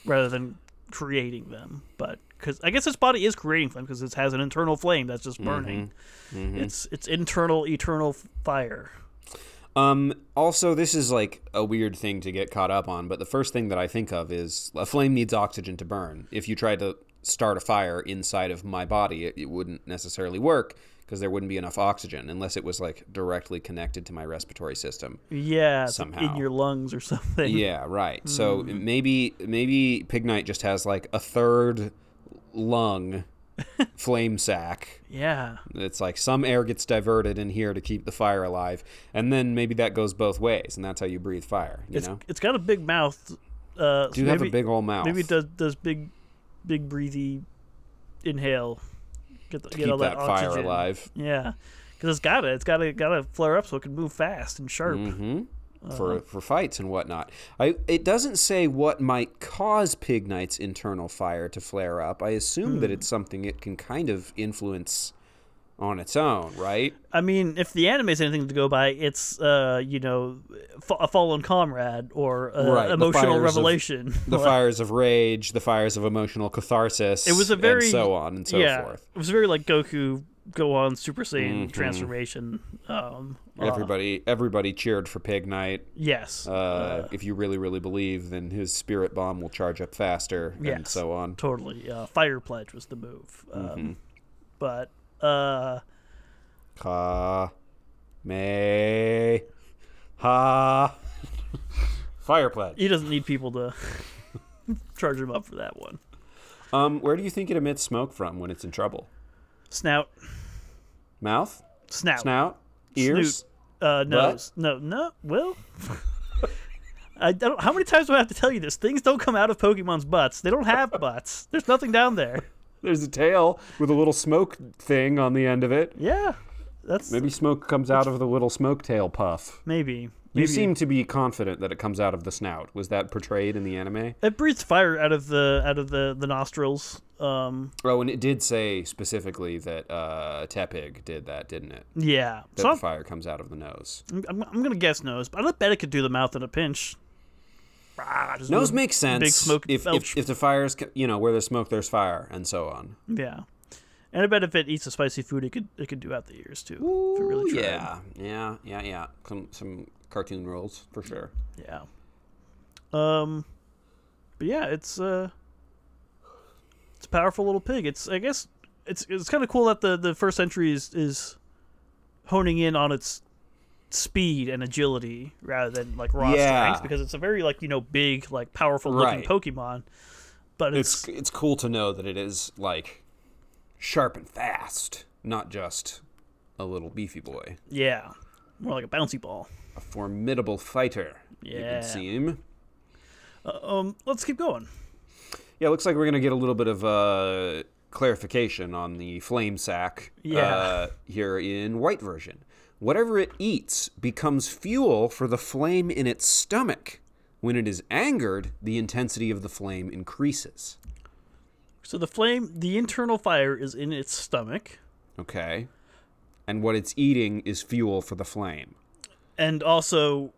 rather than creating them. But because I guess its body is creating flame because it has an internal flame that's just burning. It's it's internal eternal fire. Um, also, this is like a weird thing to get caught up on, but the first thing that I think of is a flame needs oxygen to burn. If you tried to start a fire inside of my body, it, it wouldn't necessarily work because there wouldn't be enough oxygen unless it was like directly connected to my respiratory system. Yeah, somehow in your lungs or something. Yeah, right. So maybe maybe Pignite just has like a third lung flame sack. Yeah. It's like some air gets diverted in here to keep the fire alive, and then maybe that goes both ways, and that's how you breathe fire. You It's know, it's got a big mouth. Uh, do so you have a big old mouth? Maybe it does does big, big breathy inhale. Get the, get keep all that, that, fire alive. Yeah, because it's gotta It's got to got to flare up so it can move fast and sharp. hmm Uh-huh. for for fights and whatnot. I it doesn't say what might cause Pignite's internal fire to flare up. I assume Hmm. that it's something it can kind of influence on its own, right? I mean, if the anime is anything to go by, it's uh, you know, fa- a fallen comrade or a Right, the emotional of- revelation. The fires of rage, the fires of emotional catharsis, It was a very and so on and so yeah, forth. It was very like Goku go on Super Saiyan transformation. Um, uh, Everybody, everybody cheered for Pignite. yes, Uh, if you really, really believe, then his spirit bomb will charge up faster, and Yes. so on. totally. Uh, Fire pledge was the move. Um, Mm-hmm. But uh, Ka, me, ha, fire pledge. he doesn't need people to charge him up for that one. Um, where do you think it emits smoke from when it's in trouble? Snout, Mouth, snout, snout, ears. Snoot. uh, nose. No, no. Well, I don't. How many times do I have to tell you this? Things don't come out of Pokemon's butts. They don't have butts. There's nothing down there. There's a tail with a little smoke thing on the end of it. Yeah, that's Maybe smoke comes out of the little smoke tail puff. maybe. You maybe. seem to be confident that it comes out of the snout. Was that portrayed in the anime? It breathes fire out of the out of the the nostrils. Um, Oh, and it did say specifically that uh, Tepig did that, didn't it? yeah. That So fire comes out of the nose. I'm, I'm gonna guess nose, but I bet it could do the mouth in a pinch. Ah, Nose makes sense. Big smoke if, if if the fire's you know where there's smoke, there's fire, and so on. Yeah, and I bet if it eats a spicy food, it could it could do out the ears too. if it really Ooh, tried. yeah, yeah, yeah, yeah. Some some cartoon roles for sure. Yeah. Um, but yeah, it's uh, it's a powerful little pig. It's I guess it's it's kind of cool that the the first entry is is honing in on its speed and agility rather than like raw Yeah. strength because it's a very like you know big like powerful looking Right. Pokemon. But it's, It's it's cool to know that it is like sharp and fast, not just a little beefy boy. yeah, more like a bouncy ball. A formidable fighter. It Yeah. would seem. Um, let's keep going. Yeah, looks like we're gonna get a little bit of uh, clarification on the flame sack. Yeah. Uh, here in white version, whatever it eats becomes fuel for the flame in its stomach. When it is angered, the intensity of the flame increases. So the flame, the internal fire is in its stomach, Okay. And what it's eating is fuel for the flame. and also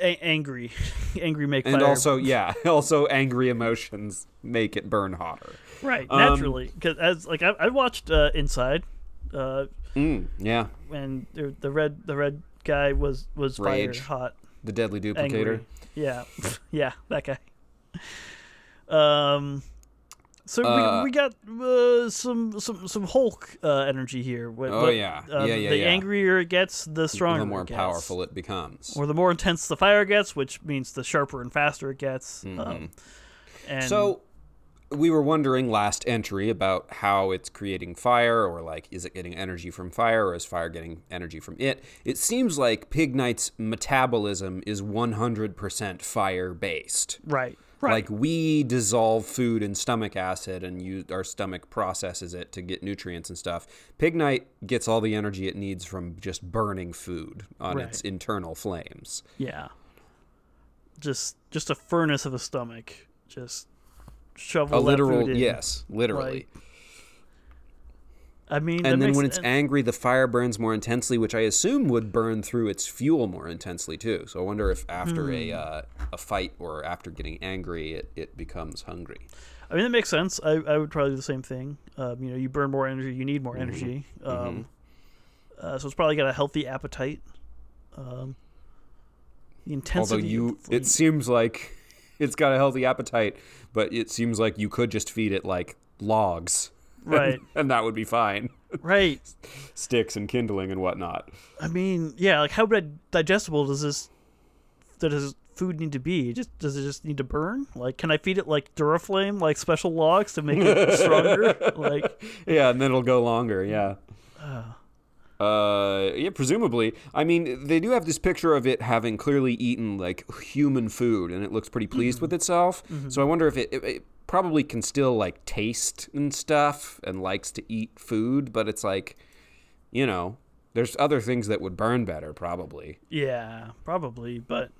a- angry, angry make And fire. also, yeah, also angry emotions make it burn hotter. right um, naturally because as like I, I watched uh, Inside, uh, Mm, yeah. and the, red the red guy was was Rage. hot, The deadly duplicator. angry. Yeah, yeah, that guy. Um. So Uh, we, we got uh, some some some Hulk uh, energy here. Oh, what- yeah. um, Yeah, yeah, The yeah. angrier it gets, the stronger. the more it powerful it becomes. or the more intense the fire gets, which means the sharper and faster it gets. Um, and Mm-hmm. So we were wondering last entry about how it's creating fire or like is it getting energy from fire or is fire getting energy from it? It seems like Pignite's metabolism is 100% fire based. right, right, Like we dissolve food in stomach acid and use our stomach processes it to get nutrients and stuff. Pignite gets all the energy it needs from just burning food on Right. its internal flames. yeah. Just just a furnace of a stomach. Just shovel A literal yes, literally. I mean, and then makes- when it's angry, the fire burns more intensely, which I assume would burn through its fuel more intensely too. So I wonder if after a Hmm. uh, a fight or after getting angry, it, it becomes hungry. I mean, that makes sense. I, I would probably do the same thing. Um, you know, you burn more energy, you need more Mm-hmm. energy. Um, uh, so it's probably got a healthy appetite. Um, the intensity. Although you, it seems like it's got a healthy appetite, but it seems like you could just feed it like logs, right, and that would be fine. right. Sticks and kindling and whatnot. I mean, yeah. Like, how di- digestible does this does food need to be? Just does it just need to burn? Like, can I feed it like Duraflame, like special logs to make it stronger? like, Yeah, and then it'll go longer. Yeah. Uh, Uh, yeah, presumably. I mean, they do have this picture of it having clearly eaten like human food, and it looks pretty pleased with mm-hmm. itself. Mm-hmm. So I wonder if it, it, it probably can still like taste and stuff, and likes to eat food, but it's like, you know, there's other things that would burn better, probably. yeah, probably. But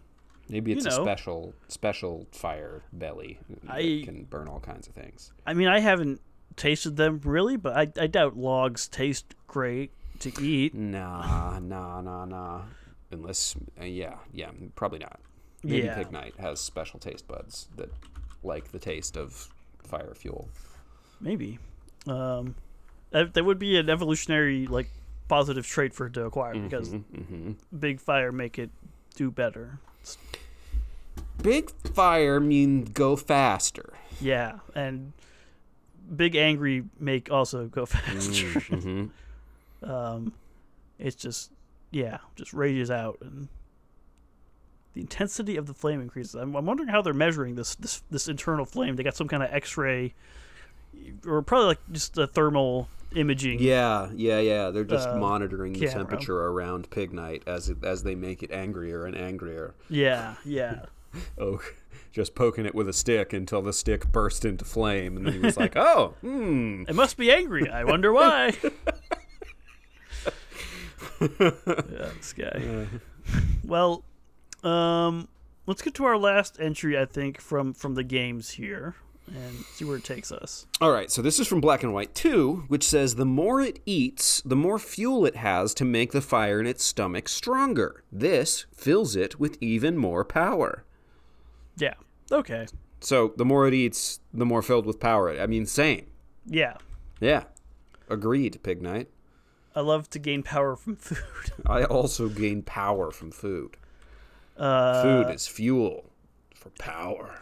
Maybe it's You a special special fire belly that I- can burn all kinds of things. I mean, I haven't tasted them really, but I, I doubt logs taste great to eat. Nah, nah, nah, nah. Unless, uh, yeah, yeah, probably not. Maybe Yeah. Pignite has special taste buds that like the taste of fire fuel. Maybe. Um, that, that would be an evolutionary like positive trait for it to acquire because Mm-hmm, big fire make it do better. Big fire mean go faster. Yeah, and big angry make also go faster. Mm-hmm. Um, it's just yeah, just rages out and The intensity of the flame increases. I'm, I'm wondering how they're measuring this this this internal flame. They got some kind of X-ray, or probably like just a thermal imaging. Yeah, yeah, yeah. They're just Uh, monitoring the camera. temperature around Pignite as it, as they make it angrier and angrier. yeah, yeah. Oh, just poking it with a stick until the stick burst into flame, and then he was like, "Oh, hmm." It must be angry. I wonder why. yeah, this guy. Well, um, let's get to our last entry. I think from from the games here, and see where it takes us. All right, so this is from Black and White 2, which says the more it eats, the more fuel it has to make the fire in its stomach stronger. This fills it with even more power. Yeah. Okay. So the more it eats, the more filled with power. I mean, same. Yeah. Yeah. Agreed, Pignite. I love to gain power from food. I also gain power from food. Uh, Food is fuel for power.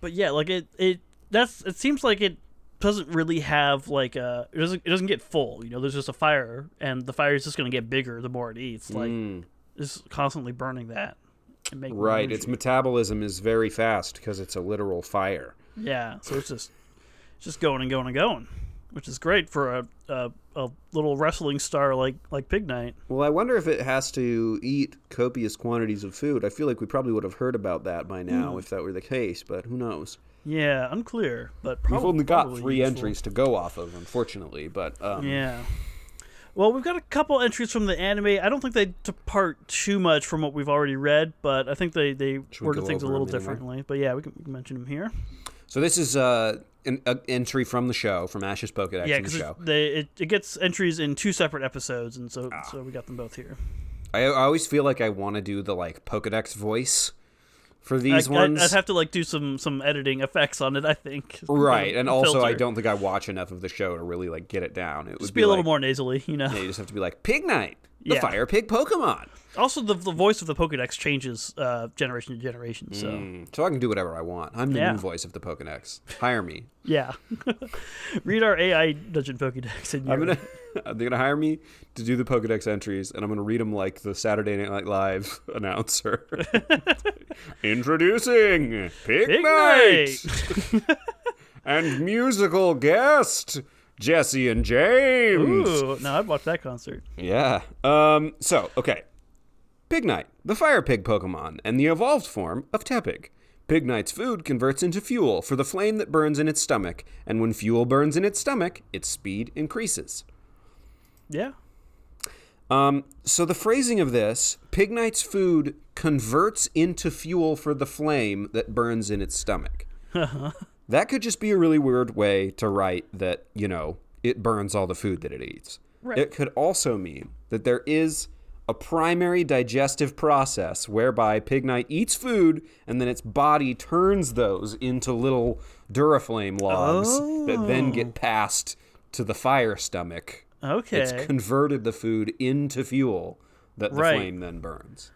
but yeah, like it, it that's it seems like it doesn't really have like a it doesn't it doesn't get full. You know, there's just a fire, and the fire is just going to get bigger the more it eats. Like it's constantly burning that. And Right, energy. its metabolism is very fast because it's a literal fire. Yeah, so it's just just going and going and going, which is great for a a, a little wrestling star like like Pignite. Well, I wonder if it has to eat copious quantities of food. I feel like we probably would have heard about that by now Hmm. if that were the case, but who knows? Yeah, unclear, but We've only got probably three useful. entries to go off of, unfortunately, but um, Yeah. Well, we've got a couple entries from the anime. I don't think they depart too much from what we've already read, but I think they they we worded go things a little them anyway? differently. But yeah, we can, we can mention them here. So this is uh, an a entry from the show, from Ash's Pokedex yeah, the because they it, it gets entries in two separate episodes, and so Ah. so we got them both here. I, I always feel like I want to do the like Pokedex voice for these I, ones. I'd have to like do some some editing effects on it. I think. right, and also I don't think I watch enough of the show to really like get it down. It would just be a little like- more nasally, you know. Yeah, you just have to be like Pignite, the Yeah. Fire Pig Pokemon. Also, the the voice of the Pokédex changes uh, generation to generation. So Mm, So I can do whatever I want. I'm the Yeah. new voice of the Pokedex. Hire me. yeah, read our AI Dungeon Pokédex. And I'm gonna they're gonna hire me to do the Pokedex entries, and I'm gonna read them like the Saturday Night Live announcer. Introducing Pig, night. and musical guest Jessie and James. Ooh, no, I'd watch that concert. Yeah. Um. So okay, Pignite, the fire pig Pokemon, and the evolved form of Tepig. Pignite's food converts into fuel for the flame that burns in its stomach, and when fuel burns in its stomach, its speed increases. Yeah. Um, so the phrasing of this, Pignite's food converts into fuel for the flame that burns in its stomach. that could just be a really weird way to write that, you know, it burns all the food that it eats. Right. It could also mean that there is a primary digestive process whereby Pignite eats food and then its body turns those into little Duraflame logs that then get oh. passed to the fire stomach Okay. it's converted the food into fuel that the Right. flame then burns.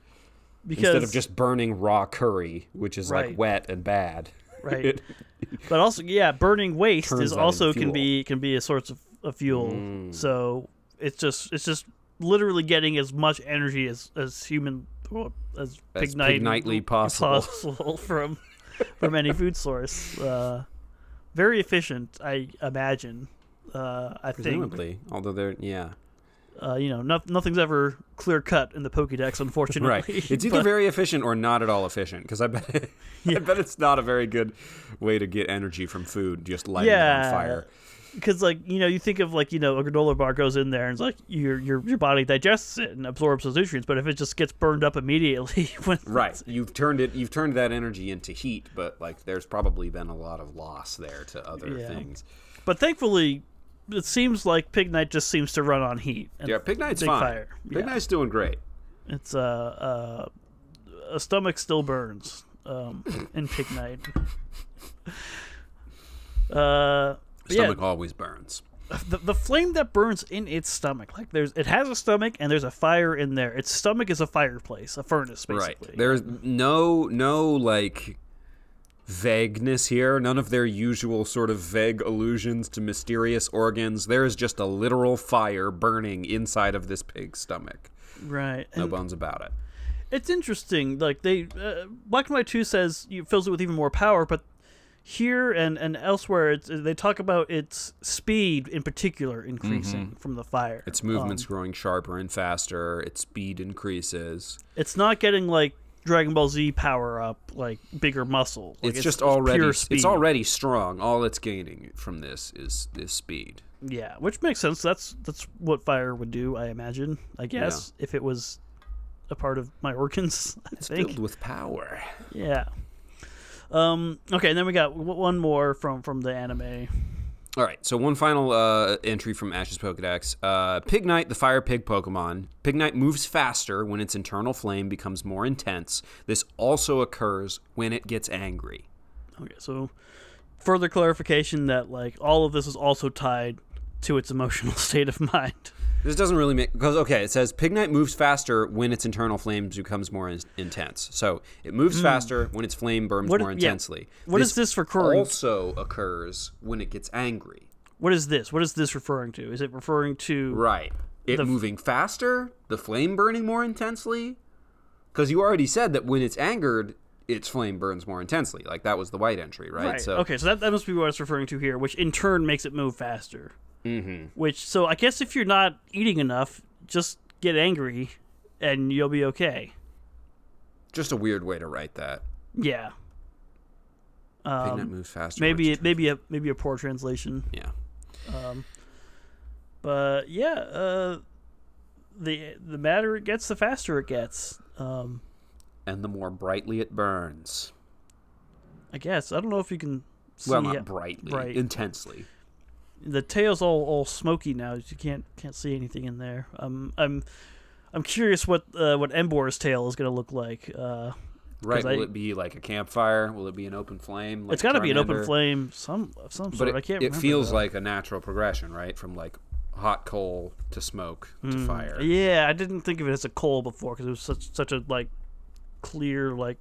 because Instead of just burning raw curry, which is Right. like wet and bad. right. But also, yeah, burning waste Turns is also can be can be a source of, of fuel. So it's just it's just literally getting as much energy as as human well, as, As pig possible. possible from from any food source. Uh, very efficient, I imagine. Uh, I think presumably. Although they're, yeah. Uh, you know no, nothing's ever clear cut in the Pokédex, unfortunately. Right. It's either But- very efficient or not at all efficient, because I bet I bet it's not a very good way to get energy from food, just lighting it Yeah. on fire. because like you know you think of like you know a granola bar goes in there and it's like your your your body digests it and absorbs those nutrients but if it just gets burned up immediately when Right. You've turned it you've turned that energy into heat, but like there's probably been a lot of loss there to other Yeah. things. but thankfully it seems like Pignite just seems to run on heat Yeah, Pignite's fine. fire Pig yeah. Knight's doing great. it's uh uh a stomach still burns um in Pignite uh but yeah, Stomach always burns. the, the flame that burns in its stomach like there's it has a stomach and there's a fire in there its stomach is a fireplace a furnace basically Right. There's no no like vagueness here. None of their usual sort of vague allusions to mysterious organs. There is just a literal fire burning inside of this pig's stomach. right No and, bones about it. it's interesting. Like they, uh, Black and White Two says it fills it with even more power, but here and and elsewhere, it's, they talk about its speed in particular increasing from the fire. Mm-hmm. Its movement's growing sharper and faster. Its speed increases. It's not getting like Dragon Ball Z power up, like bigger muscle. Like, it's, just pure already it's already strong. All it's gaining from this is is speed. Yeah, which makes sense. That's that's what fire would do, I imagine. I guess if it was a part of my organs, I It's think. filled with power. Yeah. Um. Okay, and then we got one more from from the anime. All right, so one final uh, entry from Ash's Pokedex. Uh, Pignite, the fire pig Pokemon. Pignite moves faster when its internal flame becomes more intense. This also occurs when it gets angry. Okay, so further clarification that like all of this is also tied to its emotional state of mind. This doesn't really make because okay, it says Pignite moves faster when its internal flame becomes more in- intense. So it moves hmm. faster when its flame burns. What- more yeah. intensely. What is this referring- Also occurs when it gets angry. What is this? What is this referring to? Is it referring to Right. It The- moving faster, the flame burning more intensely. Because you already said that when it's angered, its flame burns more intensely. Like that was the white entry, right? Right. So okay, so that, that must be what it's referring to here, which in turn makes it move faster. Mm-hmm. Which so I guess if you're not eating enough, just get angry, and you'll be okay. just a weird way to write that. Yeah. Pignite moves faster. Um, Maybe it maybe a maybe a poor translation. yeah. But yeah, uh, the the madder it gets, the faster it gets. Um, And the more brightly it burns. I guess I don't know if you can. See Well, not brightly, Right. intensely. The tail's all, all smoky now. You can't can't see anything in there. Um, I'm I'm curious what uh, what Emboar's tail is going to look like. Uh, Right? I- Will it be like a campfire? Will it be an open flame? Like it's got to be an open flame, some of some But sort. it, I can't. it feels though. like a natural progression, right? From like hot coal to smoke to fire. Hmm. Yeah, I didn't think of it as a coal before because it was such such a like clear like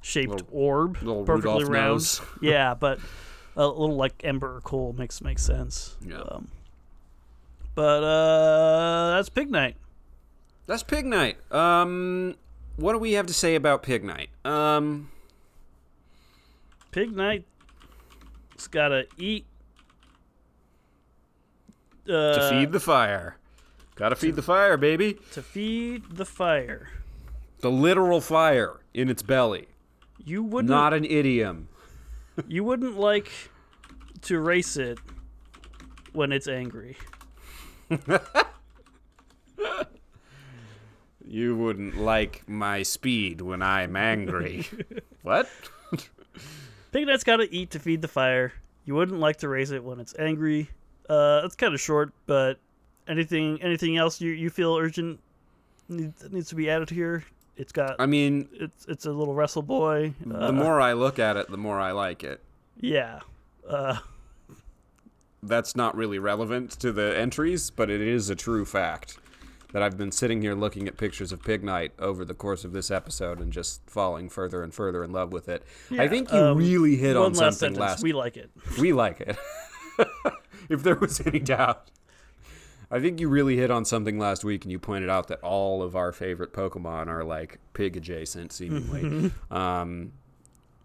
shaped Little- orb, little perfectly Rudolph round. nose. yeah, but a little like ember or coal makes makes sense. Yeah. Um, but uh, that's Pignite. That's Pignite. Um, what do we have to say about Pignite? Um, Pignite. It's gotta eat. to Uh, feed the fire. Gotta feed the fire, baby. to feed the fire. The literal fire in its belly, You wouldn't not an idiom. You wouldn't like to race it when it's angry. You wouldn't like my speed when I'm angry. what? Pignite's got to eat to feed the fire. You wouldn't like to raise it when it's angry. Uh, it's kind of short, but anything anything else you, you feel urgent need, needs to be added here? It's got I mean, it's it's a little wrestle boy. Uh, the more I look at it, the more I like it. yeah. Uh, That's not really relevant to the entries, but it is a true fact that I've been sitting here looking at pictures of Pignite over the course of this episode and just falling further and further in love with it. I think you um, really hit on last something sentence. last We like it. we like it. if there was any doubt. I think you really hit on something last week and you pointed out that all of our favorite Pokemon are like pig adjacent seemingly. um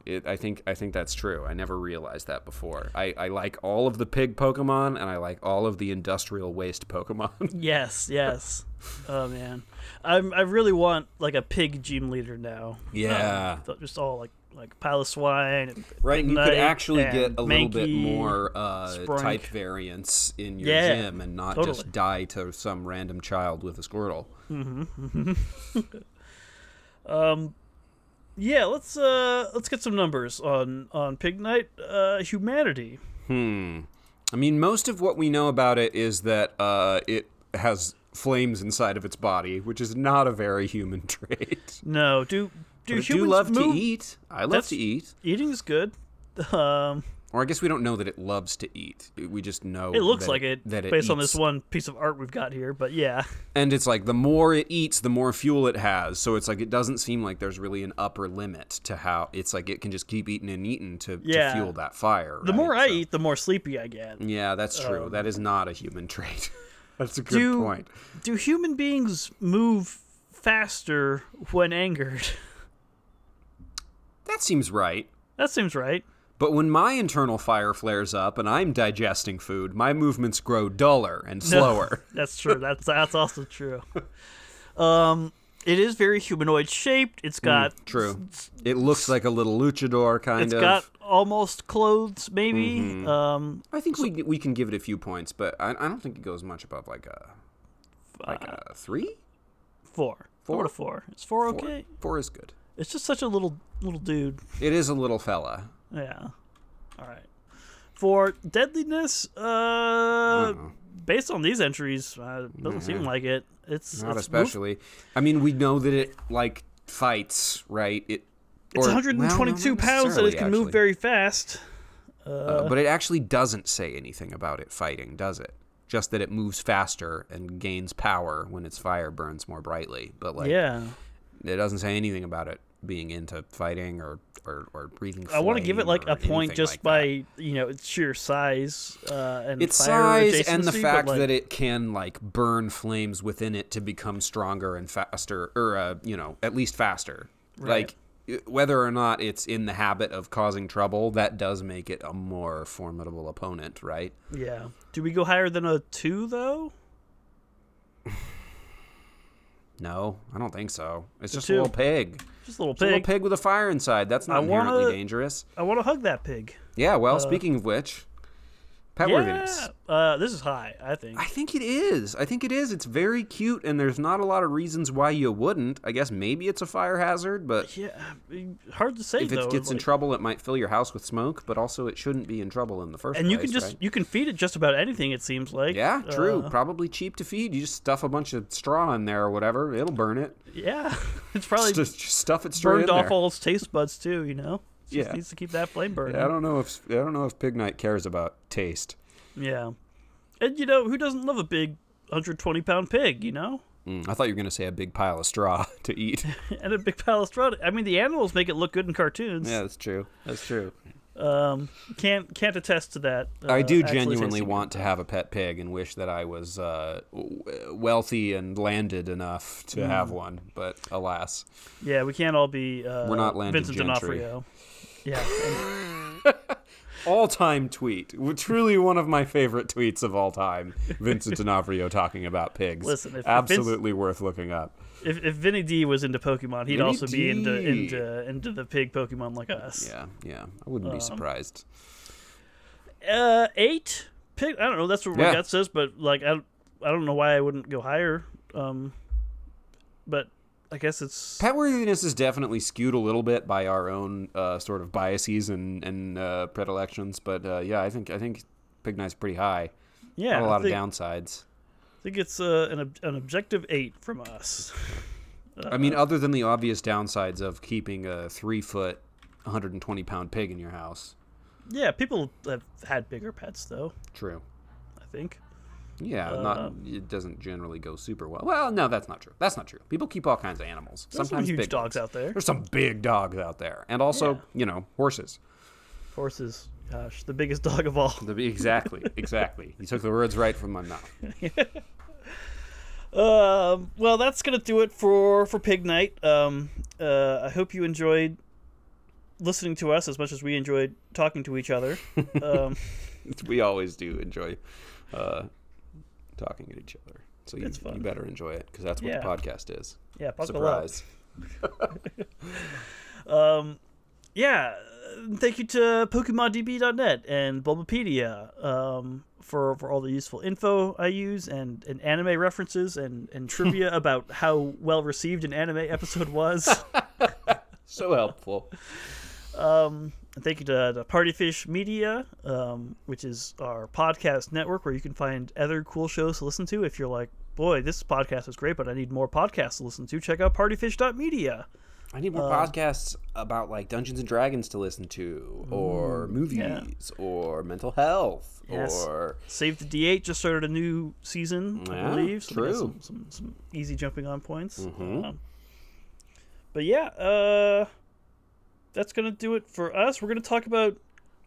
it, I think I think that's true. I never realized that before. I, I like all of the pig Pokemon and I like all of the industrial waste Pokemon. Yes, yes. oh man, I'm I really want like a pig gym leader now. Yeah. Um, just all like like pile of swine. And right, you could actually get a little bit more uh, Sprunk. type variance in your Yeah, gym and not totally. just die to some random child with a Squirtle. Um, Yeah, let's uh let's get some numbers on on Pignite uh humanity. Hmm. I mean, most of what we know about it is that uh, it has flames inside of its body, which is not a very human trait. No, do do But humans do love move? to eat. I love That's- to eat. Eating is good. Um, Or I guess we don't know that it loves to eat. We just know it looks that like it, that it based on this one piece of art we've got here. But yeah, And it's like the more it eats, the more fuel it has. So it's like it doesn't seem like there's really an upper limit to how it's like it can just keep eating and eating to, Yeah. to fuel that fire. the right? more I So- eat, the more sleepy I get. Yeah, that's true. that is not a human trait. that's a good do point. do human beings move faster when angered. That seems right. that seems right. But when my internal fire flares up and I'm digesting food, my movements grow duller and slower. That's true. That's that's also true. Um, it is very humanoid shaped. It's got Mm, True. It looks like a little luchador kind It's of. It's got almost clothes, maybe. Mm-hmm. Um, I think we we can give it a few points, but I, I don't think it goes much above like a like a three. four. Four Four? to four. Is four Four. okay? Four is good. It's just such a little little dude. It is a little fella. Yeah. All right. For deadliness, uh, based on these entries, uh, it doesn't seem like it. It's Not it's especially. I mean, we know that it like fights, right? It. It's or- 122 well, pounds and it can move very fast. actually. Uh, but it actually doesn't say anything about it fighting, does it? Just that it moves faster and gains power when its fire burns more brightly. But like, yeah. it doesn't say anything about it being into fighting or or, or breathing. I want to give it like a point just like by that. you know its sheer size uh, and its fire size and the fact like, that it can like burn flames within it to become stronger and faster or uh, you know at least faster Right. like whether or not it's in the habit of causing trouble that does make it a more formidable opponent right yeah. Do we go higher than a two though? no i don't think so it's just two. a little pig Just a little It's a little pig. pig with a fire inside that's not I wanna- inherently dangerous I want to hug that pig. yeah well uh, speaking of which worthiness Yeah. Uh, this is high. I think. I think it is. I think it is. It's very cute, and there's not a lot of reasons why you wouldn't. I guess maybe it's a fire hazard, but yeah. Hard to say if it though. gets in trouble, it might fill your house with smoke. But also, it shouldn't be in trouble in the first and you can just right? you can feed it just about anything. It seems like. yeah, true. Uh, Probably cheap to feed. You just stuff a bunch of straw in there or whatever. It'll burn it. yeah. It's probably Just, just stuff it straight burned in off there. all its taste buds too. You know. Just Yeah. needs to keep that flame burning. Yeah, I don't know if I don't know if Pignite cares about taste. Yeah. And you know who doesn't love a big 120 pound pig? You know. Mm, I thought you were gonna say a big pile of straw to eat. and a big palastrada. I mean, the animals make it look good in cartoons. yeah, that's true. That's true. Um, can't can't attest to that. I uh, do genuinely want to have a pet pig and wish that I was uh, w- wealthy and landed enough to Mm. have one, but alas. Yeah, we can't all be. Uh, We're not landed Vincent gentry. D'Onofrio. Yeah, All time tweet. Truly one of my favorite tweets of all time. Vincent D'Onofrio talking about pigs. Listen, if- Absolutely worth looking up. if if Vinny D was into Pokemon, he'd Vinny also be into into into the pig Pokemon like us. Yeah, yeah. I wouldn't Um, be surprised. Uh, eight pig. I don't know. That's what my Yeah. gut says, but like I, don't- I don't know why I wouldn't go higher. Um, but I guess it's Pet worthiness is definitely skewed a little bit by our own uh, sort of biases and, and uh, predilections, but uh, yeah, I think I think Pignite's pretty high. yeah. Not a lot think, of downsides. I think it's uh, an ob- an objective eight from us. I mean, other than the obvious downsides of keeping a three foot, 120 pound pig in your house. Yeah, people have had bigger pets though. True. I think. Yeah, Uh, not it doesn't generally go super well. Well, no, that's not true. That's not true. People keep all kinds of animals. There's Sometimes some huge big dogs ones. out there. There's some big dogs out there, and also Yeah. you know horses. Horses. Gosh, the biggest dog of all. The- exactly, exactly. You took the words right from my mouth. Um, well, that's gonna do it for for Pignite. Um, uh, I hope you enjoyed listening to us as much as we enjoyed talking to each other. Um, we always do enjoy uh, talking at each other. So you, you better enjoy it because that's what Yeah. the podcast is. yeah. Surprise. Yeah, uh, thank you to PokemonDB.net and Bulbapedia um, for for all the useful info I use and, and anime references and, and trivia about how well received an anime episode was. So helpful. Um, and thank you to, to Partyfish Media, um, which is our podcast network where you can find other cool shows to listen to. If you're like, boy, this podcast is great, but I need more podcasts to listen to, check out partyfish.media. I need more podcasts about like Dungeons and Dragons to listen to, or movies, or mental health, Yes. or Save the D8 just started a new season, I believe. So true. Some, some, some easy jumping on points. Mhm. Um, but yeah, uh, that's going to do it for us. We're going to talk about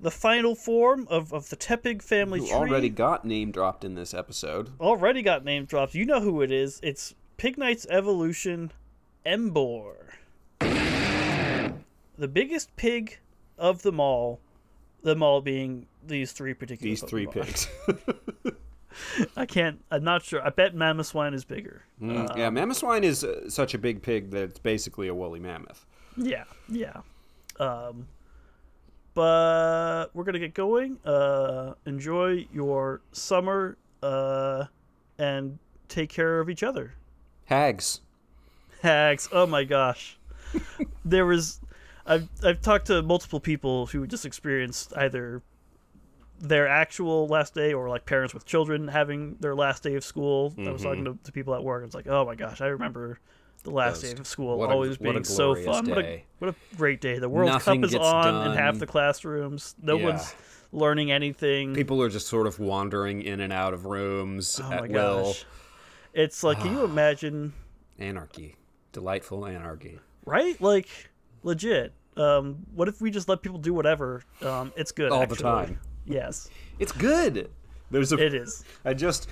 the final form of, of the Tepig family who tree. already got name dropped in this episode. already got name dropped. You know who it is. It's Pignite's evolution Emboar. The biggest pig of them all, them all being these three particular These three pigs. I can't, I'm not sure. I bet Mamoswine is bigger. Mm, yeah, Mamoswine is uh, such a big pig that it's basically a woolly mammoth. Yeah, yeah. Um, but we're gonna get going. Uh, enjoy your summer, uh, and take care of each other. Hags. Hags. Oh my gosh, there was. I've I've talked to multiple people who just experienced either their actual last day or like parents with children having their last day of school. I was talking to, to people at work. I was like, oh my gosh, I remember the last day of school what always a being so fun. What a, what a great day. The World Nothing Cup is on in half the classrooms. No Yeah. one's learning anything. People are just sort of wandering in and out of rooms oh at my will. It's like, can you imagine, Anarchy. Delightful anarchy. right? Like, legit. Um, what if we just let people do whatever? Um, it's good All the time. Yes, It's good. There's a it is. I just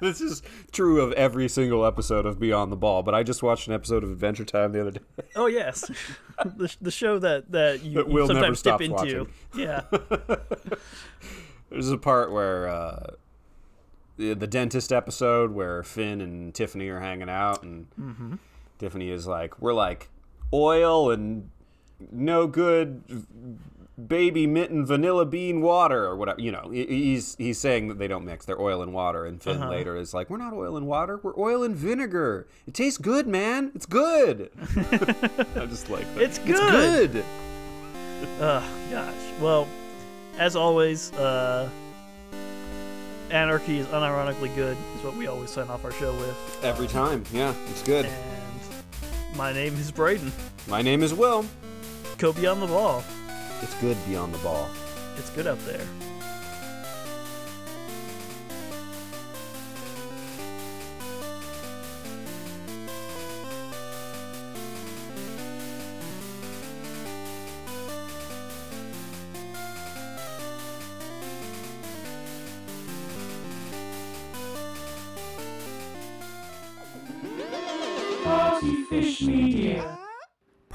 this is true of every single episode of Beyond the Ball, but I just watched an episode of Adventure Time the other day. Oh yes, the, the show that that you, That you sometimes dip into. watching. Yeah. There's a part where uh the, the dentist episode where Finn and Tiffany are hanging out and Mm-hmm. Tiffany is like, "We're like oil and no good baby mitten vanilla bean water or whatever you know he's he's saying that they don't mix they're oil and water and finn Uh-huh. later is like we're not oil and water we're oil and vinegar it tastes good man it's good i just like that It's it's good. good Oh gosh. Well, as always, uh, anarchy is unironically good. Is what we always sign off our show with. every time yeah it's good And my name is Braden. my name is will Go beyond the ball. It's good beyond the ball It's good up there.